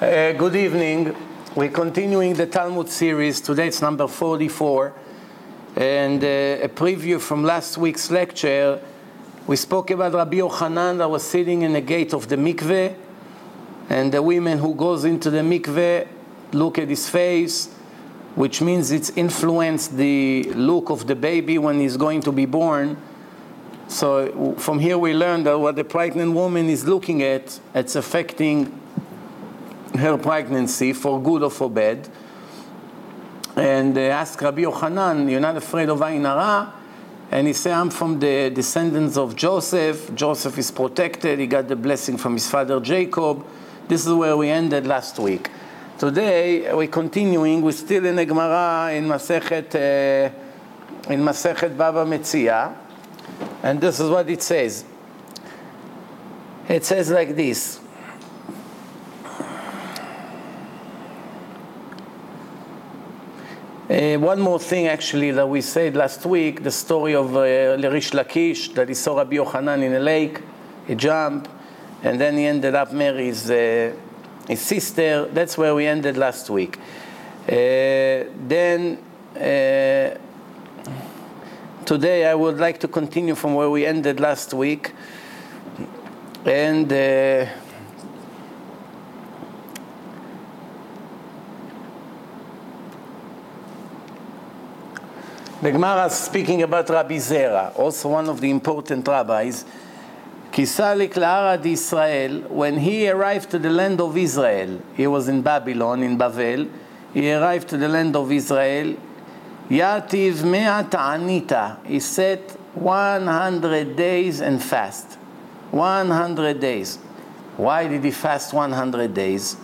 Uh, good evening. We're continuing the Talmud series. Today it's number 44. And uh, a preview from last week's lecture. We spoke about Rabbi Yochanan that was sitting in the gate of the mikveh. And the women who goes into the mikveh look at his face, which means it's influenced the look of the baby when he's going to be born. So from here we learn that what the pregnant woman is looking at, it's affecting her pregnancy for good or for bad. And they asked Rabbi Yochanan, You're not afraid of Ain? And he said, I'm from the descendants of Joseph. Joseph is protected. He got the blessing from his father Jacob. This is where we ended last week. Today we're continuing. We're still in the Gemara in Masechet, uh, in Masechet Baba Metzia. And this is what it says. It says like this. Uh, one more thing, actually, that we said last week the story of uh, Lerish Lakish, that he saw Rabbi Yochanan in a lake, he jumped, and then he ended up marrying his, uh, his sister. That's where we ended last week. Uh, then, uh, today, I would like to continue from where we ended last week. And The Gemara speaking about Rabbi Zera, also one of the important rabbis. Kisalik La'ara Israel, when he arrived to the land of Israel, he was in Babylon, in Bavel, he arrived to the land of Israel, Yativ Me'at Anita, he set 100 days and fast. 100 days. Why did he fast 100 days?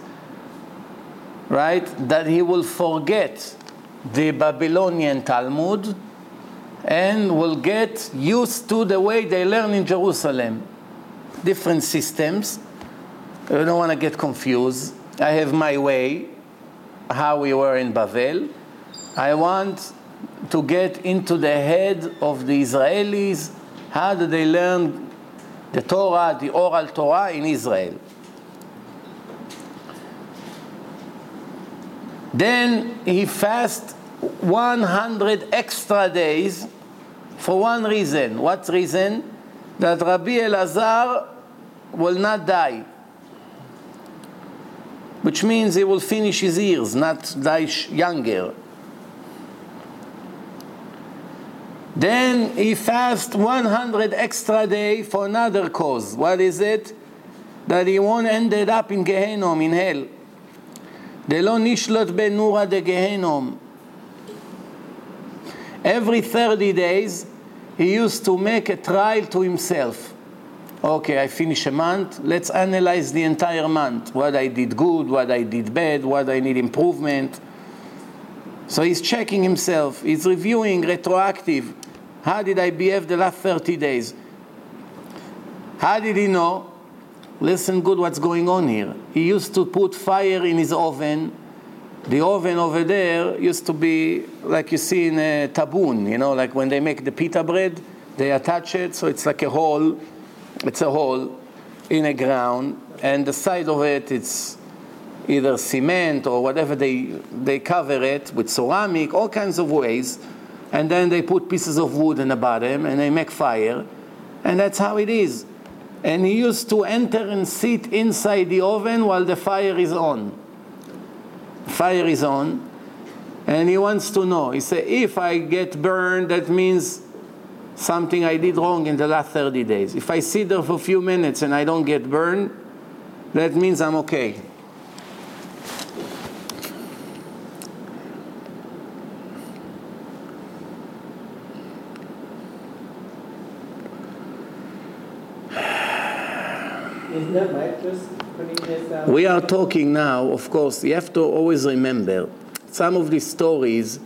Right? That he will forget the Babylonian Talmud and will get used to the way they learn in Jerusalem. Different systems. I don't want to get confused. I have my way, how we were in Bavel. I want to get into the head of the Israelis. How do they learn the Torah, the oral Torah in Israel? Then he fasted 100 extra days for one reason. What reason? That Rabbi Elazar will not die. Which means he will finish his years, not die younger. Then he fast 100 extra day for another cause. What is it? That he won't end up in Gehenom, in hell. דלא נשלוט בנורא דגהנום. Every 30 days, he used to make a trial to himself. Okay, I finish a month. Let's analyze the entire month. What I did good, what I did bad, what I need improvement. So he's checking himself. He's reviewing retroactive. How did I behave the last 30 days? How did he know? Listen good what's going on here. He used to put fire in his oven. The oven over there used to be like you see in a taboon, you know, like when they make the pita bread, they attach it, so it's like a hole. It's a hole in a ground, and the side of it it's either cement or whatever they they cover it with ceramic, all kinds of ways, and then they put pieces of wood in the bottom and they make fire, and that's how it is and he used to enter and sit inside the oven while the fire is on. Fire is on, and he wants to know. He said, if I get burned, that means something I did wrong in the last 30 days. If I sit there for a few minutes and I don't get burned, that means I'm okay. Isn't that this out? We are talking now, of course, you have to always remember some of these stories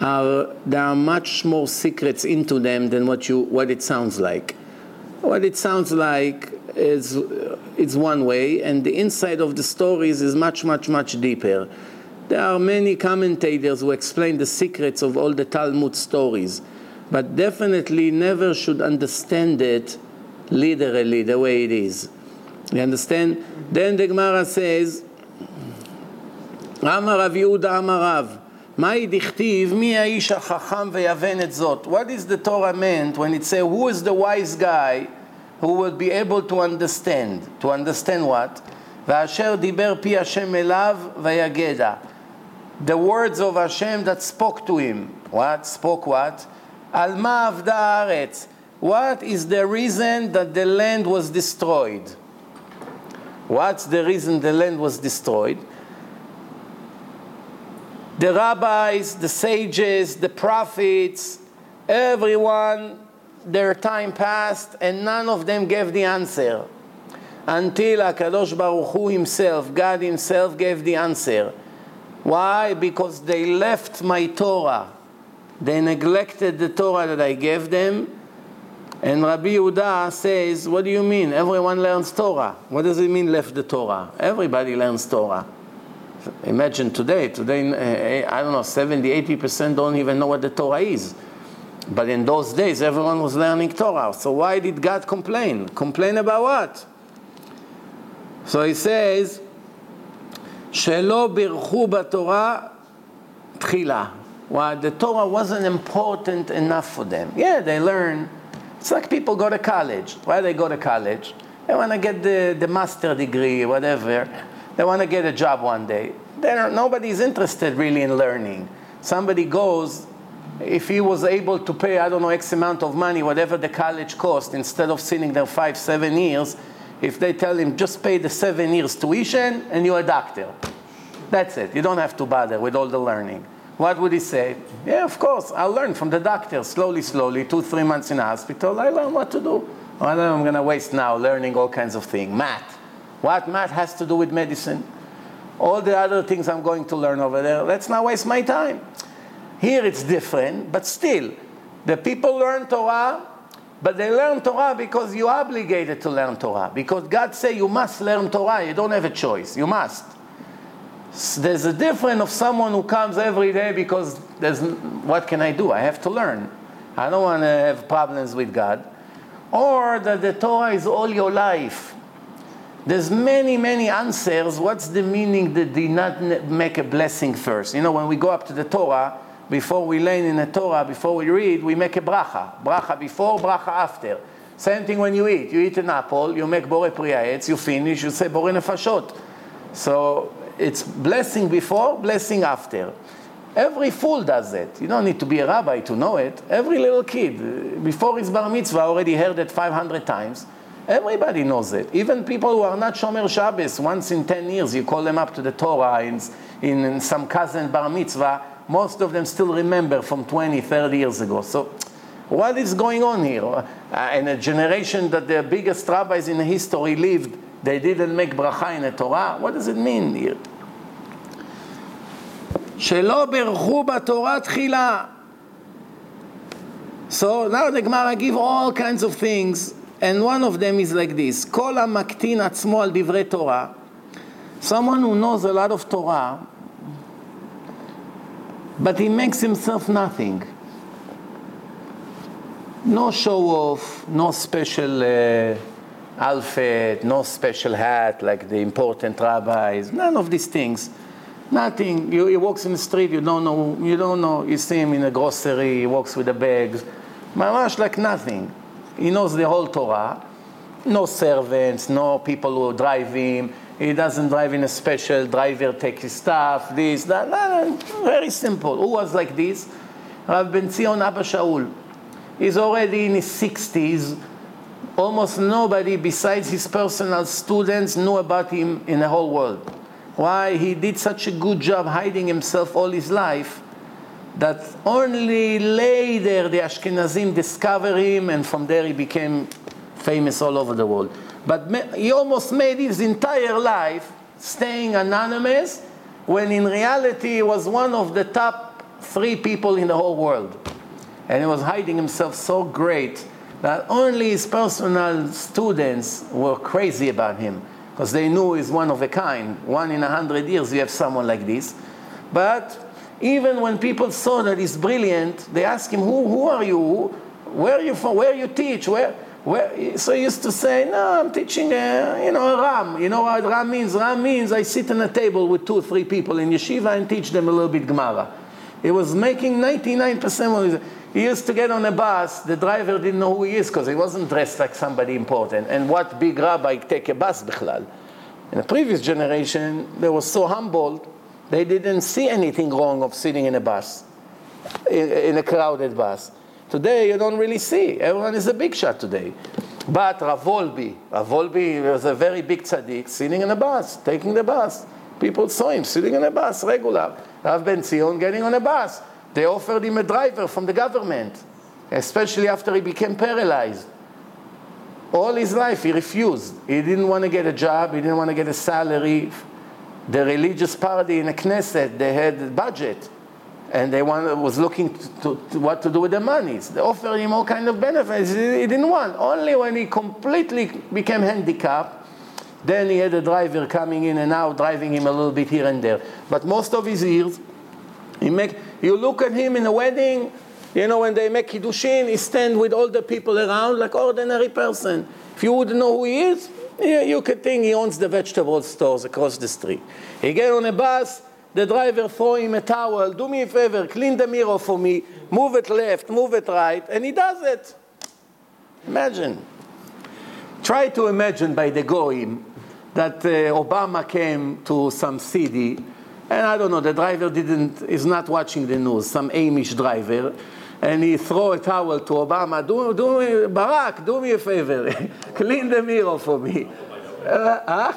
are there are much more secrets into them than what you what it sounds like. What it sounds like is it's one way, and the inside of the stories is much, much, much deeper. There are many commentators who explain the secrets of all the Talmud stories, but definitely never should understand it literally the way it is. You understand? Then the Gemara says, אמר רב יהודה אמר רב, מהי דכתיב מי האיש החכם ויבן את זאת? What is the Torah meant when it say who is the wise guy who will be able to understand? To understand what? ואשר דיבר פי השם אליו ויגדה. The words of Hashem that spoke to him. What? Spoke what? על מה אבדה הארץ? What is the reason that the land was destroyed? What's the reason the land was destroyed? The rabbis, the sages, the prophets, everyone, their time passed and none of them gave the answer. Until HaKadosh Baruch Hu himself, God himself gave the answer. Why? Because they left my Torah. They neglected the Torah that I gave them. And Rabbi Yehuda says, What do you mean? Everyone learns Torah. What does it mean, left the Torah? Everybody learns Torah. Imagine today, today, uh, I don't know, 70, 80% don't even know what the Torah is. But in those days, everyone was learning Torah. So why did God complain? Complain about what? So he says, שלא בירכו בתורה תחילה. Why the Torah wasn't important enough for them. Yeah, they learn. it's like people go to college. Why they go to college? They want to get the, the master degree, whatever. They want to get a job one day. They're, nobody's interested really in learning. Somebody goes, if he was able to pay, I don't know, X amount of money, whatever the college cost, instead of sitting there five, seven years, if they tell him just pay the seven years tuition and you're a doctor. That's it. You don't have to bother with all the learning. What would he say? Yeah, of course. I'll learn from the doctor slowly, slowly, two, three months in hospital. I learn what to do. I I'm going to waste now learning all kinds of things. Math. What math has to do with medicine? All the other things I'm going to learn over there, let's not waste my time. Here it's different, but still, the people learn Torah but they learn Torah because you're obligated to learn Torah. Because God say you must learn Torah. You don't have a choice. You must. There's a difference of someone who comes every day because there's what can I do? I have to learn. I don't want to have problems with God. Or that the Torah is all your life. There's many, many answers. What's the meaning that did not make a blessing first? You know, when we go up to the Torah, before we learn in the Torah, before we read, we make a bracha. Bracha before, bracha after. Same thing when you eat. You eat an apple, you make bore pri you finish, you say bore nefashot. So it's blessing before, blessing after. Every fool does it. You don't need to be a rabbi to know it. Every little kid, before his bar mitzvah, already heard it 500 times. Everybody knows it. Even people who are not Shomer Shabbos, once in 10 years, you call them up to the Torah in, in, in some cousin bar mitzvah, most of them still remember from 20, 30 years ago. So, what is going on here? Uh, in a generation that the biggest rabbis in history lived, they didn't make bracha in the Torah? What does it mean here? שלא ברכו בתורה תחילה. So now the Gemara give all kinds of things, and one of them is like this: כל המקטין עצמו על דברי תורה. Someone who knows a lot of Torah, but he makes himself nothing. No show off, no special uh, outfit, no special hat like the important rabbis, none of these things. Nothing. You, he walks in the street, you don't know, you don't know, you see him in a grocery, he walks with the bags. Mamash like nothing. He knows the whole Torah. No servants, no people who drive him, he doesn't drive in a special driver, take his stuff, this, that. Very simple. Who was like this? Rav Ben Zion Abba Shaul. He's already in his 60s. Almost nobody besides his personal students knew about him in the whole world. Why? He did such a good job hiding himself all his life that only later the Ashkenazim discovered him, and from there he became famous all over the world. But he almost made his entire life staying anonymous when in reality he was one of the top three people in the whole world. And he was hiding himself so great that only his personal students were crazy about him because they knew he's one of a kind. One in a hundred years you have someone like this. But even when people saw that he's brilliant, they asked him, Who, who are you? Where are you from? Where you teach? Where? Where, so he used to say, no, I'm teaching, a, you know, a ram. You know what ram means? Ram means I sit on a table with two or three people in yeshiva and teach them a little bit Gemara. He was making 99% of his... He used to get on a bus, the driver didn't know who he is because he wasn't dressed like somebody important. And what big rabbi take a bus bichlal? In the previous generation, they were so humbled, they didn't see anything wrong of sitting in a bus, in, a crowded bus. Today, you don't really see. Everyone is a big shot today. But Rav Wolbe, Rav Wolbe was a very big tzaddik, sitting in a bus, taking the bus. People saw him sitting in a bus, regular. Rav Ben Zion getting on a bus. They offered him a driver from the government, especially after he became paralyzed. All his life he refused. He didn't want to get a job, he didn't want to get a salary. The religious party in the Knesset, they had a budget and they wanted, was looking to, to, what to do with the monies. They offered him all kind of benefits. He didn't want. Only when he completely became handicapped, then he had a driver coming in and out, driving him a little bit here and there. But most of his years, he make, you look at him in a wedding, you know, when they make kiddushin, he stand with all the people around like ordinary person. If you wouldn't know who he is, you, you could think he owns the vegetable stores across the street. He get on a bus, the driver throw him a towel, do me a favor, clean the mirror for me, move it left, move it right, and he does it. Imagine. Try to imagine by the goyim that uh, Obama came to some city, and I don't know, the driver didn't, is not watching the news, some Amish driver, and he throw a towel to Obama, do, do me, Barack, do me a favor, clean the mirror for me. Uh, huh?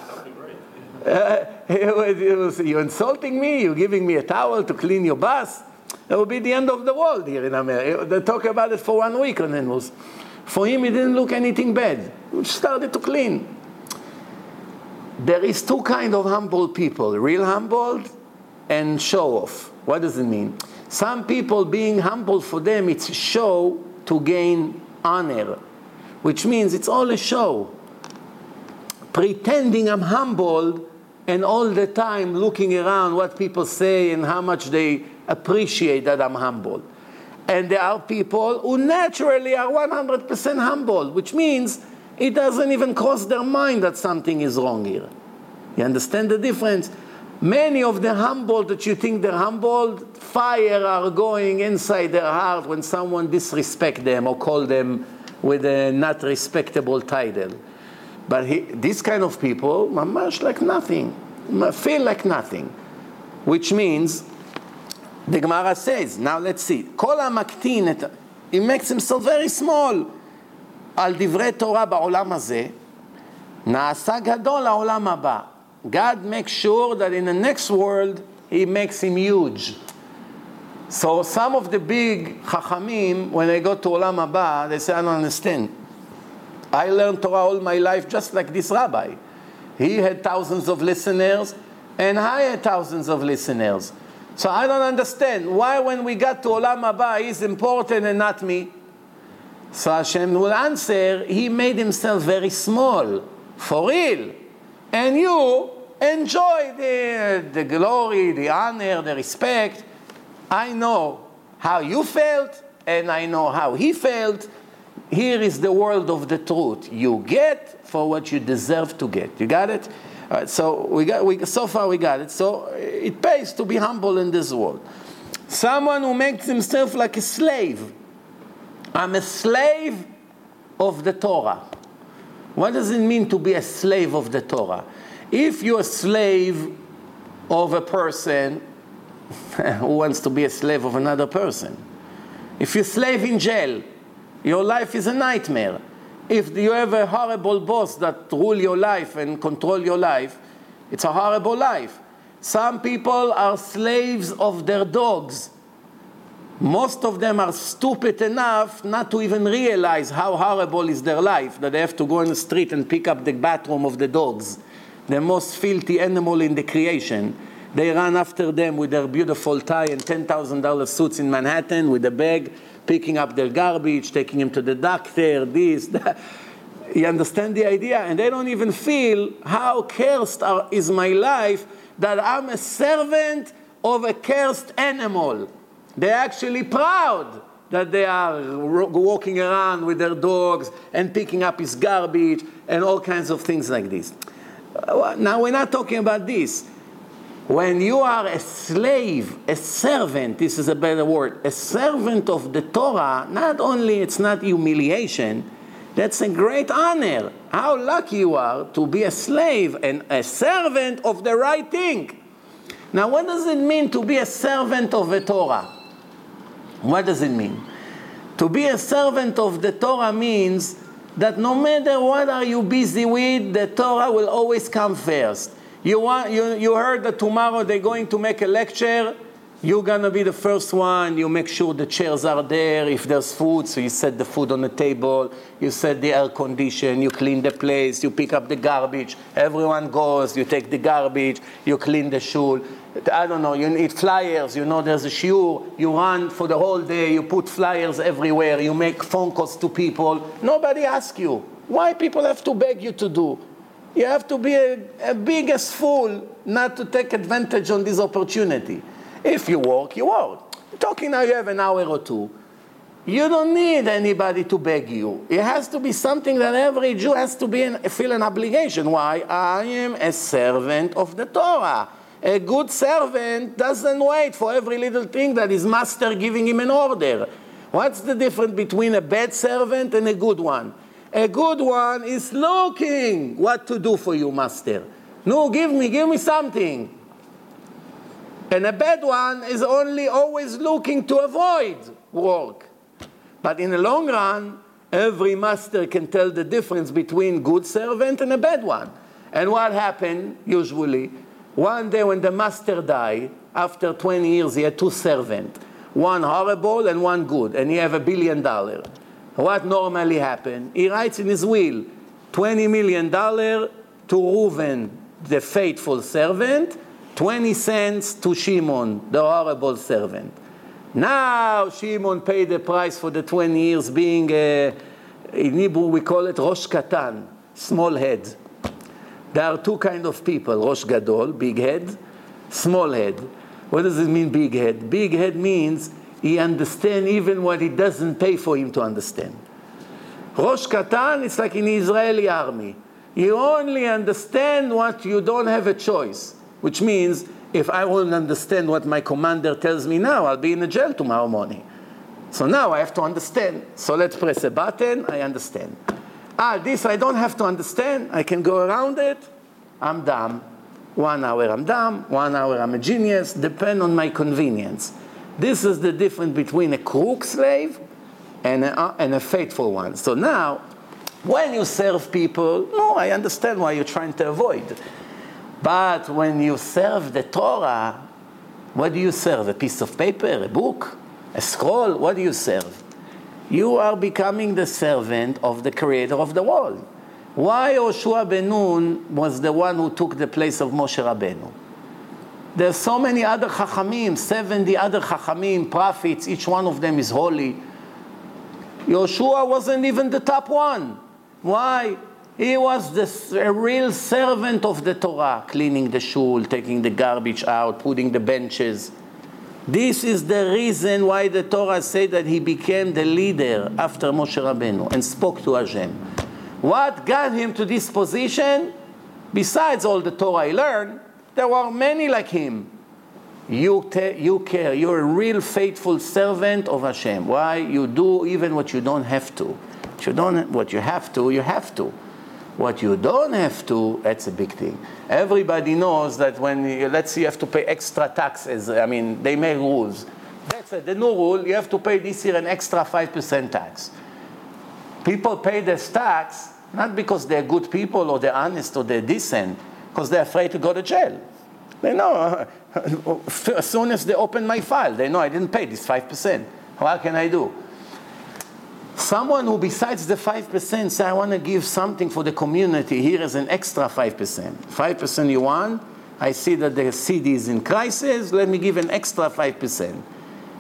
Uh, it was, you're insulting me, you're giving me a towel to clean your bus. That would be the end of the world here in America. They talk about it for one week on the news. For him, it didn't look anything bad. He started to clean. There is two kind of humble people, real humble and show off. What does it mean? Some people being humble for them, it's a show to gain honor, which means it's all a show. Pretending I'm humble and all the time looking around what people say and how much they appreciate that I'm humble. And there are people who naturally are 100% humble, which means it doesn't even cross their mind that something is wrong here. You understand the difference? Many of the humble that you think they're humble, fire are going inside their heart when someone disrespect them or call them with a not respectable title. But he, this kind of people, mamash like nothing, feel like nothing, which means the Gemara says, now let's see, כל המקטין, he makes himself very small על דברי תורה בעולם הזה, נעשה גדול לעולם הבא. God makes sure that in the next world, he makes him huge. So some of the big chachamim, when they go to Olam Haba, they say, I don't understand. I learned Torah all my life just like this rabbi. He had thousands of listeners, and I had thousands of listeners. So I don't understand why, when we got to Olam Haba, he's important and not me. So Hashem will answer, he made himself very small, for real. And you enjoy the, the glory, the honor, the respect. I know how you felt, and I know how he felt, here is the world of the truth. You get for what you deserve to get. You got it? All right, so we got we, so far we got it. So uh, it pays to be humble in this world. Someone who makes himself like a slave. I'm a slave of the Torah. What does it mean to be a slave of the Torah? If you're a slave of a person, who wants to be a slave of another person? If you're a slave in jail, your life is a nightmare. If you have a horrible boss that rule your life and control your life, it's a horrible life. Some people are slaves of their dogs. Most of them are stupid enough not to even realize how horrible is their life, that they have to go in the street and pick up the bathroom of the dogs, the most filthy animal in the creation. They run after them with their beautiful tie and $10,000 suits in Manhattan with a bag picking up their garbage, taking him to the doctor, this, that. You understand the idea? And they don't even feel how cursed are, is my life that I'm a servant of a cursed animal. They're actually proud that they are walking around with their dogs and picking up his garbage and all kinds of things like this. Uh, Now, we're not talking about this. When you are a slave, a servant, this is a better word, a servant of the Torah, not only it's not humiliation, that's a great honor. How lucky you are to be a slave and a servant of the right thing. Now, what does it mean to be a servant of the Torah? What does it mean? To be a servant of the Torah means that no matter what are you busy with, the Torah will always come first. You, want, you, you heard that tomorrow they're going to make a lecture. You're going to be the first one. You make sure the chairs are there. If there's food, so you set the food on the table. You set the air condition. You clean the place. You pick up the garbage. Everyone goes. You take the garbage. You clean the shul. I don't know. You need flyers. You know there's a shiur. You run for the whole day. You put flyers everywhere. You make phone calls to people. Nobody asks you. Why people have to beg you to do? You have to be a, a biggest fool not to take advantage on this opportunity. If you work, you work. Talking now, you have an hour or two. You don't need anybody to beg you. It has to be something that every Jew has to be in, feel an obligation. Why? I am a servant of the Torah. A good servant doesn't wait for every little thing that his master giving him an order. What's the difference between a bad servant and a good one? A good one is looking what to do for you, master. No, give me, give me something. And a bad one is only always looking to avoid work. But in the long run, every master can tell the difference between good servant and a bad one. And what happened usually? One day when the master died, after 20 years, he had two servants, one horrible and one good, and he have a billion dollar. What normally happen? He writes in his will, 20 million dollar to Reuven, the faithful servant, 20 cents to Shimon, the horrible servant. Now Shimon paid the price for the 20 years being, a, in Hebrew we call it Rosh Katan, small head. There are two kind of people, Rosh Gadol, big head, small head. What does it mean, big head? Big head means he understands even what he doesn't pay for him to understand. Rosh Katan, it's like in the Israeli army. You only understand what you don't have a choice, which means if I won't understand what my commander tells me now, I'll be in a jail tomorrow morning. So now I have to understand. So let's press a button, I understand. Ah, this I don't have to understand, I can go around it, I'm dumb. One hour I'm dumb, one hour I'm a genius, depend on my convenience. This is the difference between a crook slave and a, and a faithful one. So now, when you serve people, no, I understand why you're trying to avoid. But when you serve the Torah, what do you serve? A piece of paper, a book, a scroll? What do you serve? You are becoming the servant of the creator of the world. Why Yoshua ben Nun was the one who took the place of Moshe Rabbeinu? There's so many other Chachamim, 70 other Chachamim, prophets, each one of them is holy. Yoshua wasn't even the top one. Why? He was the, a real servant of the Torah, cleaning the shul, taking the garbage out, putting the benches. This is the reason why the Torah said that he became the leader after Moshe Rabbeinu and spoke to Hashem. What got him to this position? Besides all the Torah he learned, there were many like him. You, te- you care. You're a real faithful servant of Hashem. Why? You do even what you don't have to. What you, don't, what you have to, you have to. What you don't have to, that's a big thing. Everybody knows that when, let's say, you have to pay extra taxes, I mean, they make rules. That's it. The new rule, you have to pay this year an extra 5% tax. People pay this tax not because they're good people or they're honest or they're decent, because they're afraid to go to jail. They know, as soon as they open my file, they know I didn't pay this 5%. What can I do? Someone who, besides the 5%, say, I want to give something for the community, here is an extra 5%. 5% you want, I see that the city is in crisis, let me give an extra 5%.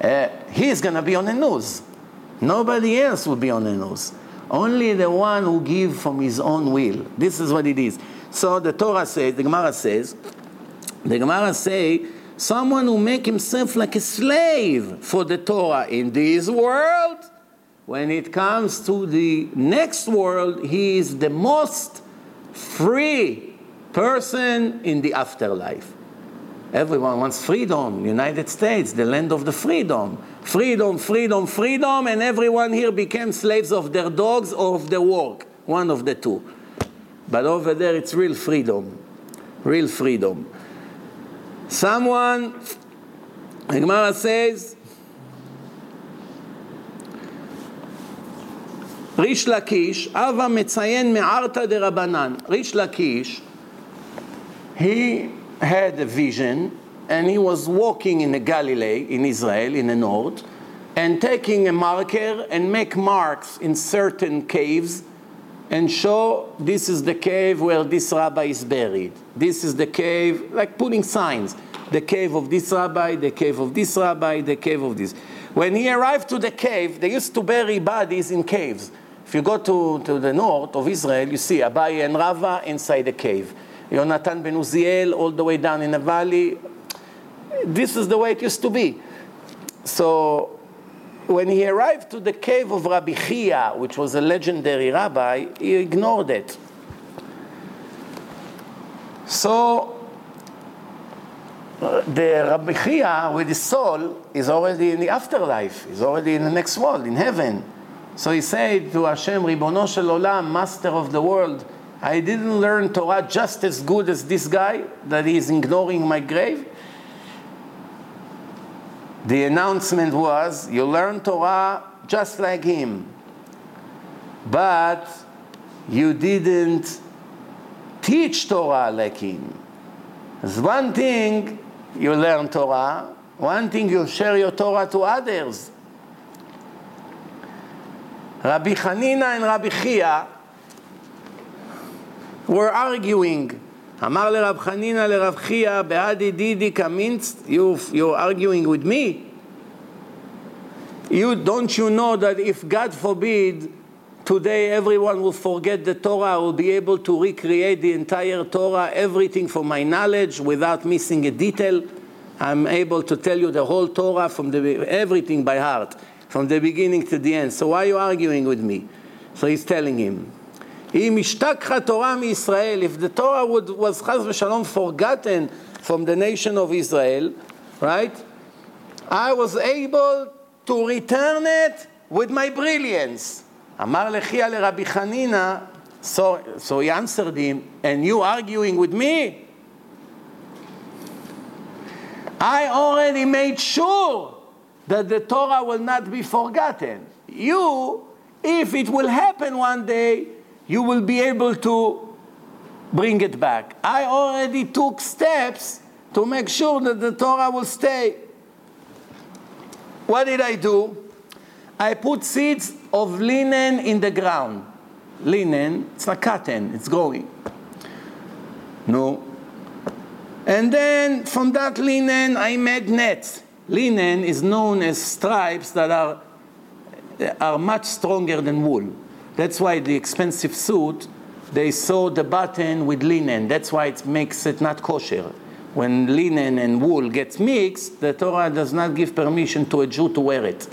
Uh, he's going to be on the news. Nobody else will be on the news. Only the one who gives from his own will. This is what it is. So the Torah says, the Gemara says, the Gemara say someone who make himself like a slave for the Torah in this world. When it comes to the next world, he is the most free person in the afterlife. Everyone wants freedom. United States, the land of the freedom. Freedom, freedom, freedom, and everyone here became slaves of their dogs or of their work. One of the two. But over there, it's real freedom. Real freedom. Someone, Gemara says, ריש לקיש, אבא מציין מערתא דרבנן. ריש לקיש, he had a vision and he was walking in the Galilee, in Israel, in the north, and taking a marker and make marks in certain caves and show this is the cave where this rabbi is buried. This is the cave, like putting signs. The cave of this rabbi, the cave of this rabbi, the cave of this. When he arrived to the cave, they used to bury bodies in caves. If you go to, to the north of Israel, you see Abaye and Rava inside the cave. Yonatan ben Uziel all the way down in the valley. This is the way it used to be. So when he arrived to the cave of Rabbi Chia, which was a legendary rabbi, he ignored it. So the Rabbi Chia with his soul is already in the afterlife, is already in the next world, in heaven. So he said to Hashem, Ribono shel Olam, Master of the world, I didn't learn Torah just as good as this guy that is ignoring my grave. The announcement was, you learn Torah just like him, but you didn't teach Torah like him. There's one thing you learn Torah, one thing you share your Torah to others. Rabbi Hanina and Rabbi Chia were arguing. אמר לרב חנינא לרב חייא, בהדי דידי קמינסט, you, you're arguing with me? You, don't you know that if God forbid, today everyone will forget the Torah, I will be able to recreate the entire Torah, everything from my knowledge without missing a detail. I'm able to tell you the whole Torah from the, everything by heart, from the beginning to the end. So why are you arguing with me? So he's telling him, אם השתכחה תורה מישראל, if the Torah would, was חס ושלום forgotten from the nation of Israel, right? I was able to return it with my brilliance. אמר לחייא לרבי חנינא, so, so he answered him, and you arguing with me? I already made sure that the Torah will not be forgotten. You, if it will happen one day, you will be able to bring it back. I already took steps to make sure that the Torah will stay. What did I do? I put seeds of linen in the ground. Linen, it's like cotton, it's growing. No. And then from that linen, I made nets. Linen is known as stripes that are, are much stronger than wool. That's why the expensive suit, they sew the button with linen. That's why it makes it not kosher. When linen and wool gets mixed, the Torah does not give permission to a Jew to wear it.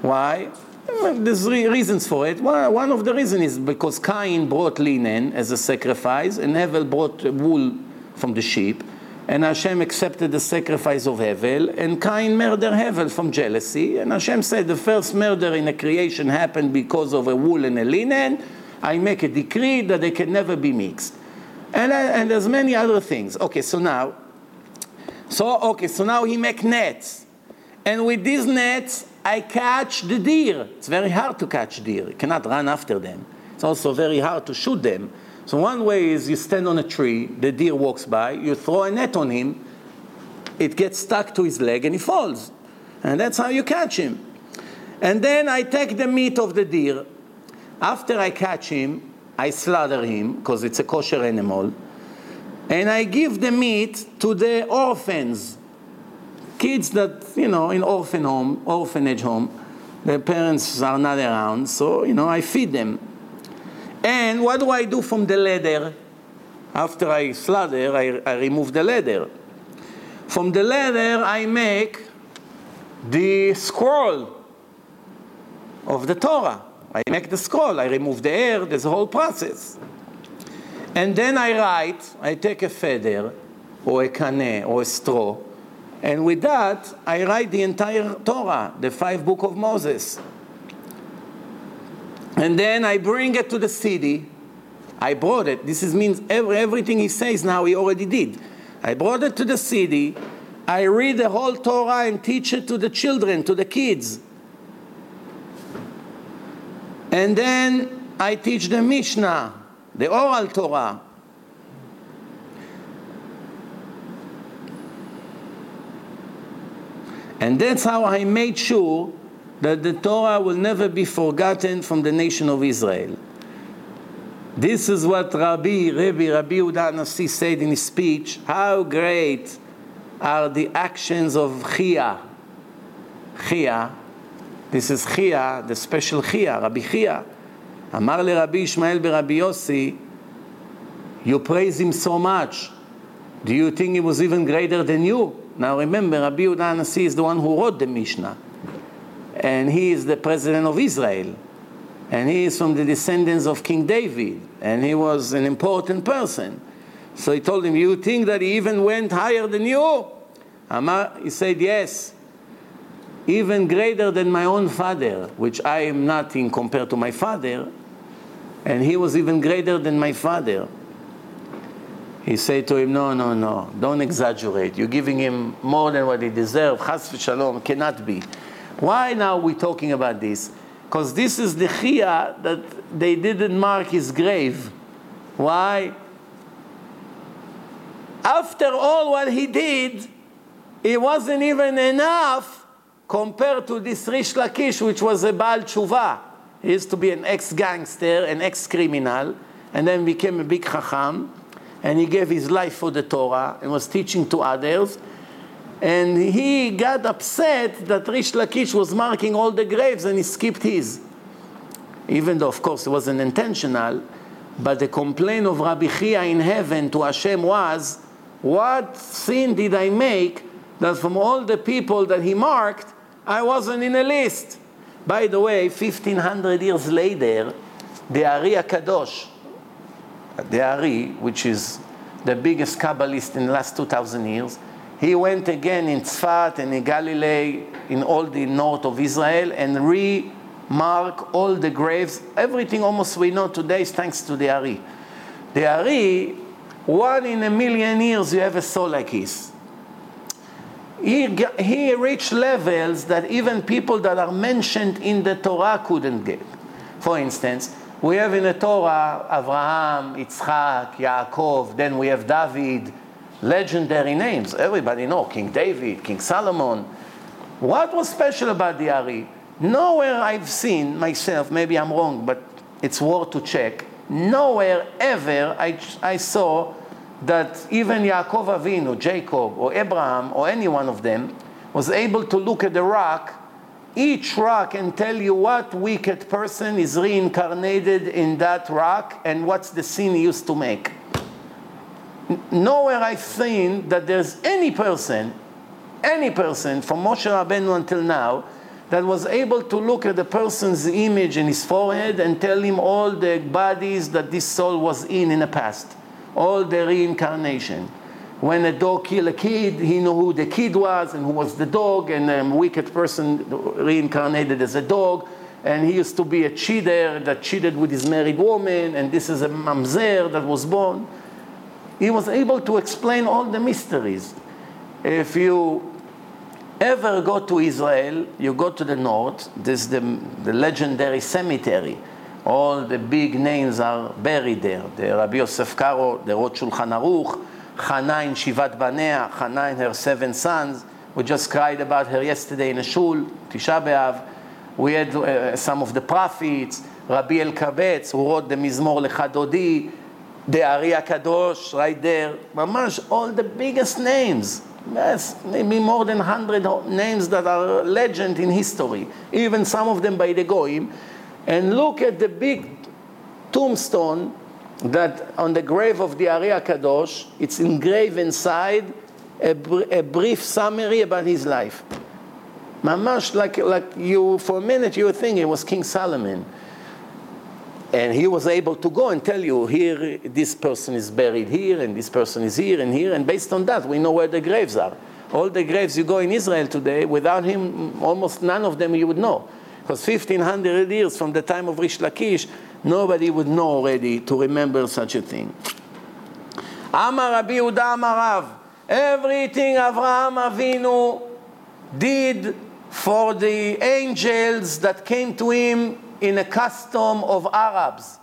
Why? There's reasons for it. One of the reasons is because Cain brought linen as a sacrifice, and Hevel brought wool from the sheep, and Hashem accepted the sacrifice of Hevel, and Cain murdered Hevel from jealousy, and Hashem said the first murder in the creation happened because of a wool and a linen. I make a decree that they can never be mixed. And, uh, and there's many other things. Okay, so now, so okay, so now he make nets, and with these nets I catch the deer. It's very hard to catch deer. You cannot run after them. It's also very hard to shoot them. So one way is you stand on a tree, the deer walks by, you throw a net on him, it gets stuck to his leg and he falls. And that's how you catch him. And then I take the meat of the deer. After I catch him, I slaughter him because it's a kosher animal. And I give the meat to the orphans, kids that, you know, in orphan home, orphanage home, their parents are not around, so, you know, I feed them. And what do I do from the leather? After I slather, I, I remove the leather. From the leather, I make the scroll of the Torah. I make the scroll, I remove the air, there's a whole process. And then I write, I take a feather, or a cane, or a straw, and with that, I write the entire Torah, the five book of Moses. And then I bring it to the city. I brought it. This is, means every, everything he says now he already did. I brought it to the city. I read the whole Torah and teach it to the children, to the kids. And then I teach the Mishnah, the oral Torah. And that's how I made sure that the Torah will never be forgotten from the nation of Israel. This is what Rabbi, Rabbi, Rabbi Yehuda Nasi said in his speech. How great are the actions of Chia. Chia, this is Chia, the special Chia, Rabbi Chia. rabi ishmael ישמעאל Rabbi Yossi, you praise him so much. Do you think he was even greater than you? Now remember, Rabbi Yehuda Nasi is the one who wrote the Mishnah. And he is the president of Israel. And he is from the descendants of King David. And he was an important person. So he told him, You think that he even went higher than you? Amar, he said, Yes. Even greater than my own father, which I am nothing compared to my father. And he was even greater than my father. He said to him, No, no, no, don't exaggerate. You're giving him more than what he deserves. Chas v'shalom, cannot be. Why now we talking about this? Because this is the chia that they didn't mark his grave. Why? After all what he did, it wasn't even enough compared to this Rish Lakish, which was a Baal Tshuva. He used to be an ex-gangster, an ex-criminal, and then became a big chacham, and he gave his life for the Torah and was teaching to others. And he got upset that Rish Lakish was marking all the graves and he skipped his. Even though, of course, it wasn't intentional, but the complaint of Rabbi Chia in heaven to Hashem was, What sin did I make that from all the people that he marked, I wasn't in a list? By the way, 1500 years later, the Ari Kadosh, the Ari, which is the biggest Kabbalist in the last 2,000 years, he went again in Tzfat and in Galilee, in all the north of Israel, and remark all the graves. Everything almost we know today is thanks to the Ari. The Ari, one in a million years you have a soul like his. He, he reached levels that even people that are mentioned in the Torah couldn't get. For instance, we have in the Torah Abraham, Yitzchak, Yaakov, then we have David, legendary names. Everybody know King David, King Solomon. What was special about the Ari? Nowhere I've seen myself, maybe I'm wrong, but it's worth to check. Nowhere ever I, I saw that even Yaakov Avinu, Jacob, or Abraham, or any one of them was able to look at the rock, each rock, and tell you what wicked person is reincarnated in that rock and what's the sin he used to make nowhere I've seen that there's any person, any person from Moshe Rabbeinu until now, that was able to look at the person's image in his forehead and tell him all the bodies that this soul was in in the past, all the reincarnation. When a dog killed a kid, he knew who the kid was and who was the dog, and a wicked person reincarnated as a dog. And he used to be a cheater that cheated with his married woman, and this is a mamzer that was born he was able to explain all the mysteries. If you ever go to Israel, you go to the north, there's the, the legendary cemetery. All the big names are buried there. The Rabbi Yosef Karo, the Rosh Shulchan Aruch, in Shivat Banea, Hannah and her seven sons. We just cried about her yesterday in a shul, Tisha B'Av. We had uh, some of the prophets, Rabbi Elkabetz, who wrote the Mizmor Lechadodi, the Ari Kadosh right there, mamash, all the biggest names. Yes, maybe more than 100 names that are legend in history, even some of them by the Goyim. And look at the big tombstone that on the grave of the Ari Kadosh, it's engraved inside a, br- a brief summary about his life. Mamash, like, like you, for a minute you were thinking it was King Solomon. And he was able to go and tell you, here, this person is buried here, and this person is here and here, and based on that, we know where the graves are. All the graves you go in Israel today, without him, almost none of them you would know. Because 1500 years from the time of Rish Lakish, nobody would know already to remember such a thing. Amar Rabbi Yehuda Amar Rav, everything Avraham Avinu did for the angels that came to him in a custom of Arabs.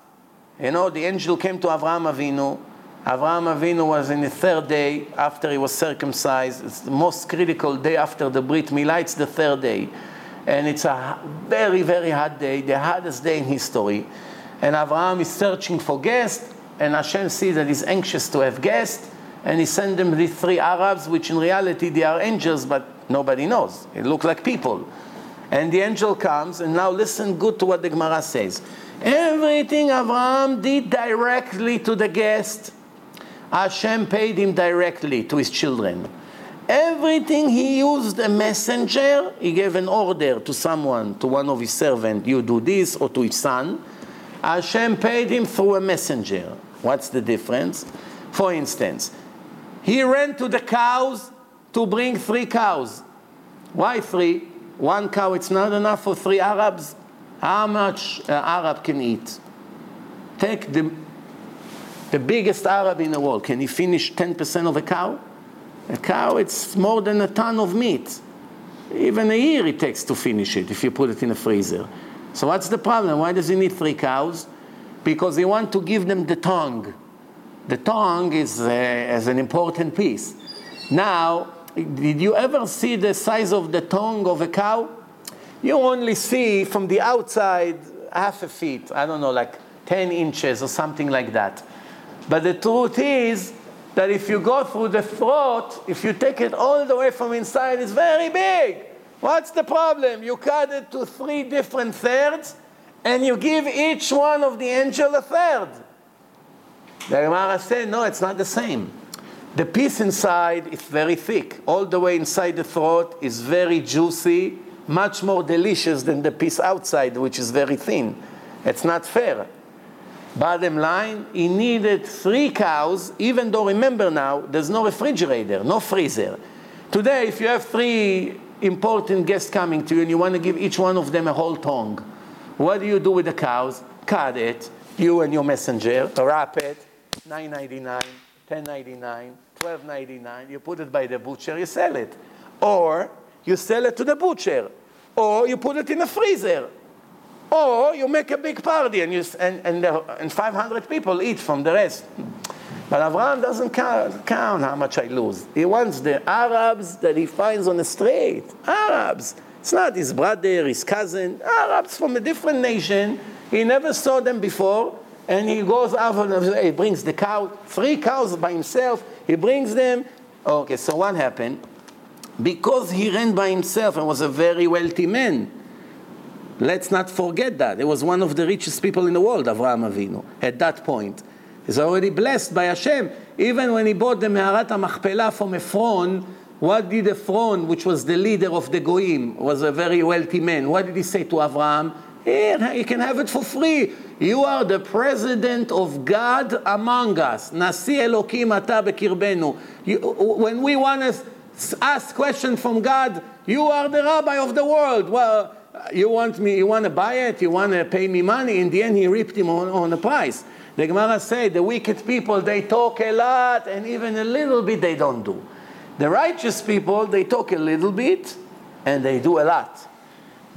You know, the angel came to Avraham Avinu. Avraham Avinu was in the third day after he was circumcised. It's the most critical day after the Brit Milah. It's the third day. And it's a very, very hot day, the hottest day in history. And Avraham is searching for guests, and Hashem sees that he's anxious to have guests, and he sends them these three Arabs, which in reality they are angels, but nobody knows. It look like people. And the angel comes, and now listen good to what the Gemara says. Everything Avraham did directly to the guest, Hashem paid him directly to his children. Everything he used a messenger, he gave an order to someone, to one of his servants, you do this, or to his son. Hashem paid him through a messenger. What's the difference? For instance, he ran to the cows to bring three cows. Why three? One cow, it's not enough for three Arabs. How much an Arab can eat? Take the, the biggest Arab in the world. Can he finish 10% of a cow? A cow, it's more than a ton of meat. Even a year it takes to finish it if you put it in a freezer. So what's the problem? Why does he need three cows? Because he want to give them the tongue. The tongue is, uh, is an important piece. Now, did you ever see the size of the tongue of a cow? You only see from the outside half a feet, I don't know, like 10 inches or something like that. But the truth is that if you go through the throat, if you take it all the way from inside, it's very big. What's the problem? You cut it to three different thirds and you give each one of the angel a third. The Gemara said, no, it's not the same. The piece inside is very thick. All the way inside the throat is very juicy, much more delicious than the piece outside, which is very thin. It's not fair. Bottom line, he needed three cows, even though remember now, there's no refrigerator, no freezer. Today, if you have three important guests coming to you and you want to give each one of them a whole tongue, what do you do with the cows? Cut it, you and your messenger, wrap it, 9.99, 10.99, 12.99. You put it by the butcher, you sell it, or you sell it to the butcher, or you put it in a freezer, or you make a big party and, you, and, and, the, and 500 people eat from the rest. But Avram doesn't count, count how much I lose. He wants the Arabs that he finds on the street. Arabs. It's not his brother, his cousin. Arabs from a different nation. He never saw them before. And he goes out and he brings the cow, three cows by himself. He brings them. Okay, so what happened? Because he ran by himself and was a very wealthy man. Let's not forget that. He was one of the richest people in the world, Avraham Avinu, at that point. He's already blessed by Hashem. Even when he bought the Me'arat HaMachpelah from Ephron, what did Ephron, which was the leader of the Goyim, was a very wealthy man, what did he say to Avraham? Here, you can have it for free. You are the president of God among us. Nasi Elokim bekirbenu. When we want to ask questions from God, you are the rabbi of the world. Well, you want me, you want to buy it, you want to pay me money. In the end, he ripped him on, on the price. The Gemara said the wicked people, they talk a lot, and even a little bit they don't do. The righteous people, they talk a little bit, and they do a lot.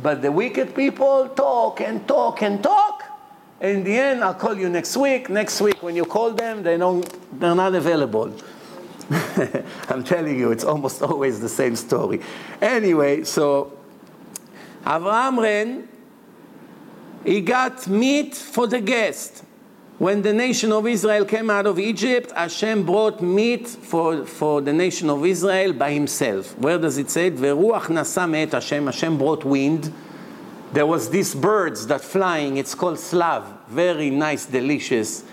But the wicked people talk and talk and talk. In the end, I'll call you next week. Next week, when you call them, they don't, they're not available. I'm telling you, it's almost always the same story. Anyway, so Avraham ran, he got meat for the guest. When the nation of Israel came out of Egypt, Hashem brought meat for, for the nation of Israel by himself. Where does it say? Veruach nasa me'et Hashem. Hashem brought wind. There was these birds that flying. It's called slav. Very nice, delicious,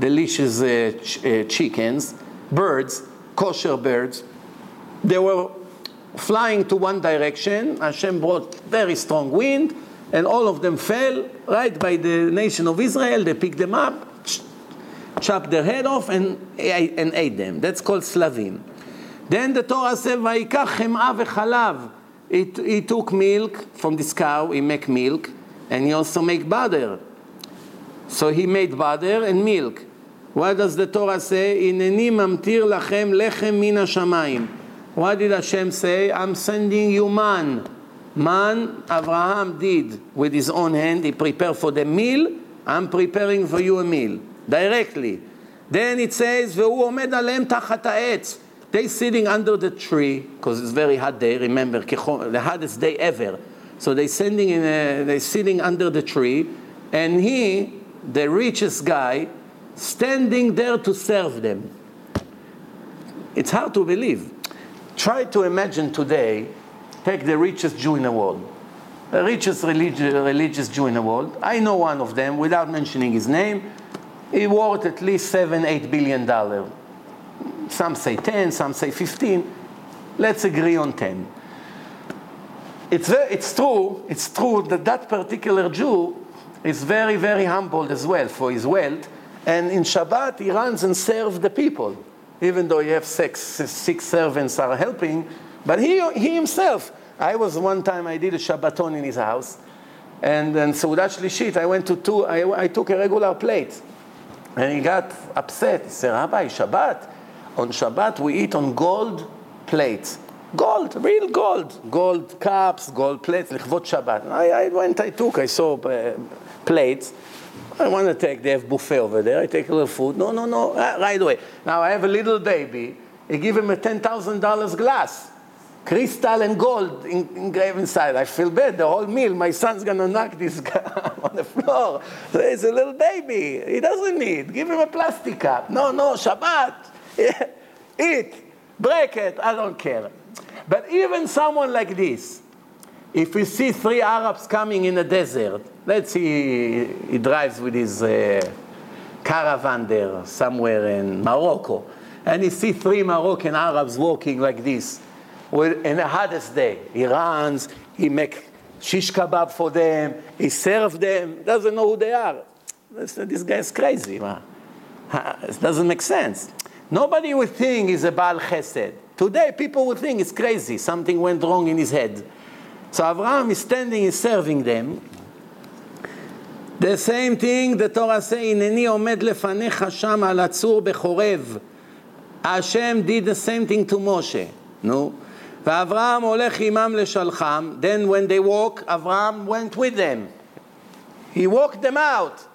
delicious uh, ch- uh, chickens, birds, kosher birds. They were flying to one direction. Hashem brought very strong wind, and all of them fell right by the nation of Israel. They picked them up, chopped their head off, and, and ate them. That's called slavim. Then the Torah says, "Vayikach chem'a v'chalav." He, he took milk from this cow. He make milk, and he also make butter. So he made butter and milk. What does the Torah say? Ineni mamtir lachem lechem min hashamayim. What did Hashem say? I'm sending you man. Man, Abraham did with his own hand. He prepared for the meal. I'm preparing for you a meal. Directly. Then it says, והוא עומד עליהם תחת העץ. they sitting under the tree, because it's very hot day, remember, the hottest day ever. So they sending in they sitting under the tree, and he, the richest guy, standing there to serve them. It's hard to believe. Try to imagine today, take the richest Jew in the world, the richest religi- religious Jew in the world. I know one of them without mentioning his name. He worth at least seven, eight billion dollars. Some say 10, some say 15. Let's agree on 10. It's, very, it's true, it's true that that particular Jew is very, very humbled as well for his wealth. And in Shabbat, he runs and serves the people, even though he has six, six servants are helping. But he, he himself, I was one time, I did a Shabbaton in his house. And then Seudat Shlishit, I went to two, I, I took a regular plate. And he got upset. He said, Rabbi, Shabbat, on Shabbat we eat on gold plates. Gold, real gold. Gold cups, gold plates, לכבוד Shabbat. I, I went, I took, I saw uh, plates. I want to take, they have buffet over there. I take a little food. No, no, no, uh, right away. Now I have a little baby. I give him a $10,000 glass. Crystal and gold in, engraved inside. I feel bad. The whole meal, my son's going to knock this guy on the floor. There's a little baby. He doesn't need. Give him a plastic cup. No, no, Shabbat. Eat. Break it. I don't care. But even someone like this, if we see three Arabs coming in the desert, let's see he drives with his uh, caravan there somewhere in Morocco, and he see three Moroccan Arabs walking like this in the hottest day. He runs, he make shish kebab for them, he serve them, doesn't know who they are. This, guy is crazy. It doesn't make sense. Nobody would think he's a Baal Chesed. Today, people would think it's crazy. Something went wrong in his head. So Abraham is standing, is serving them. The same thing the Torah says, הנני עומד לפניך שם על הצור בחורב. Hashem did the same thing to Moshe. No. ואברהם הולך עמם לשלחם. Then when they walk, Abraham went with them. He walked them out.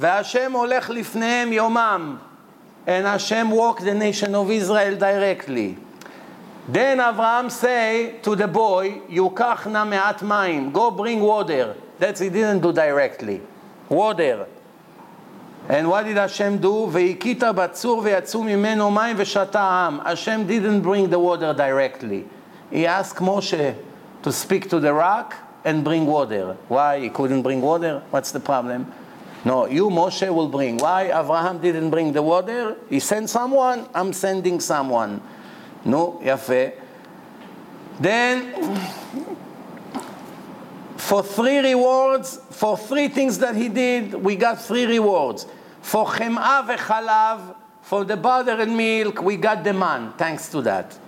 והשם הולך לפניהם יומם. and Hashem walked the nation of Israel directly. Then Abraham say to the boy, Yukach na me'at maim, go bring water. That he didn't do directly. Water. And what did Hashem do? Ve'ikita batzur ve'yatzu mimeno maim ve'shata am. Hashem didn't bring the water directly. He asked Moshe to speak to the rock and bring water. Why he couldn't bring water? What's the problem? No, you, Moshe, will bring. Why Abraham didn't bring the water? He sent someone, I'm sending someone. No, יפה. Then, for three rewards, for three things that he did, we got three rewards. For chem'a v'chalav, for the butter and milk, we got the man, thanks to that.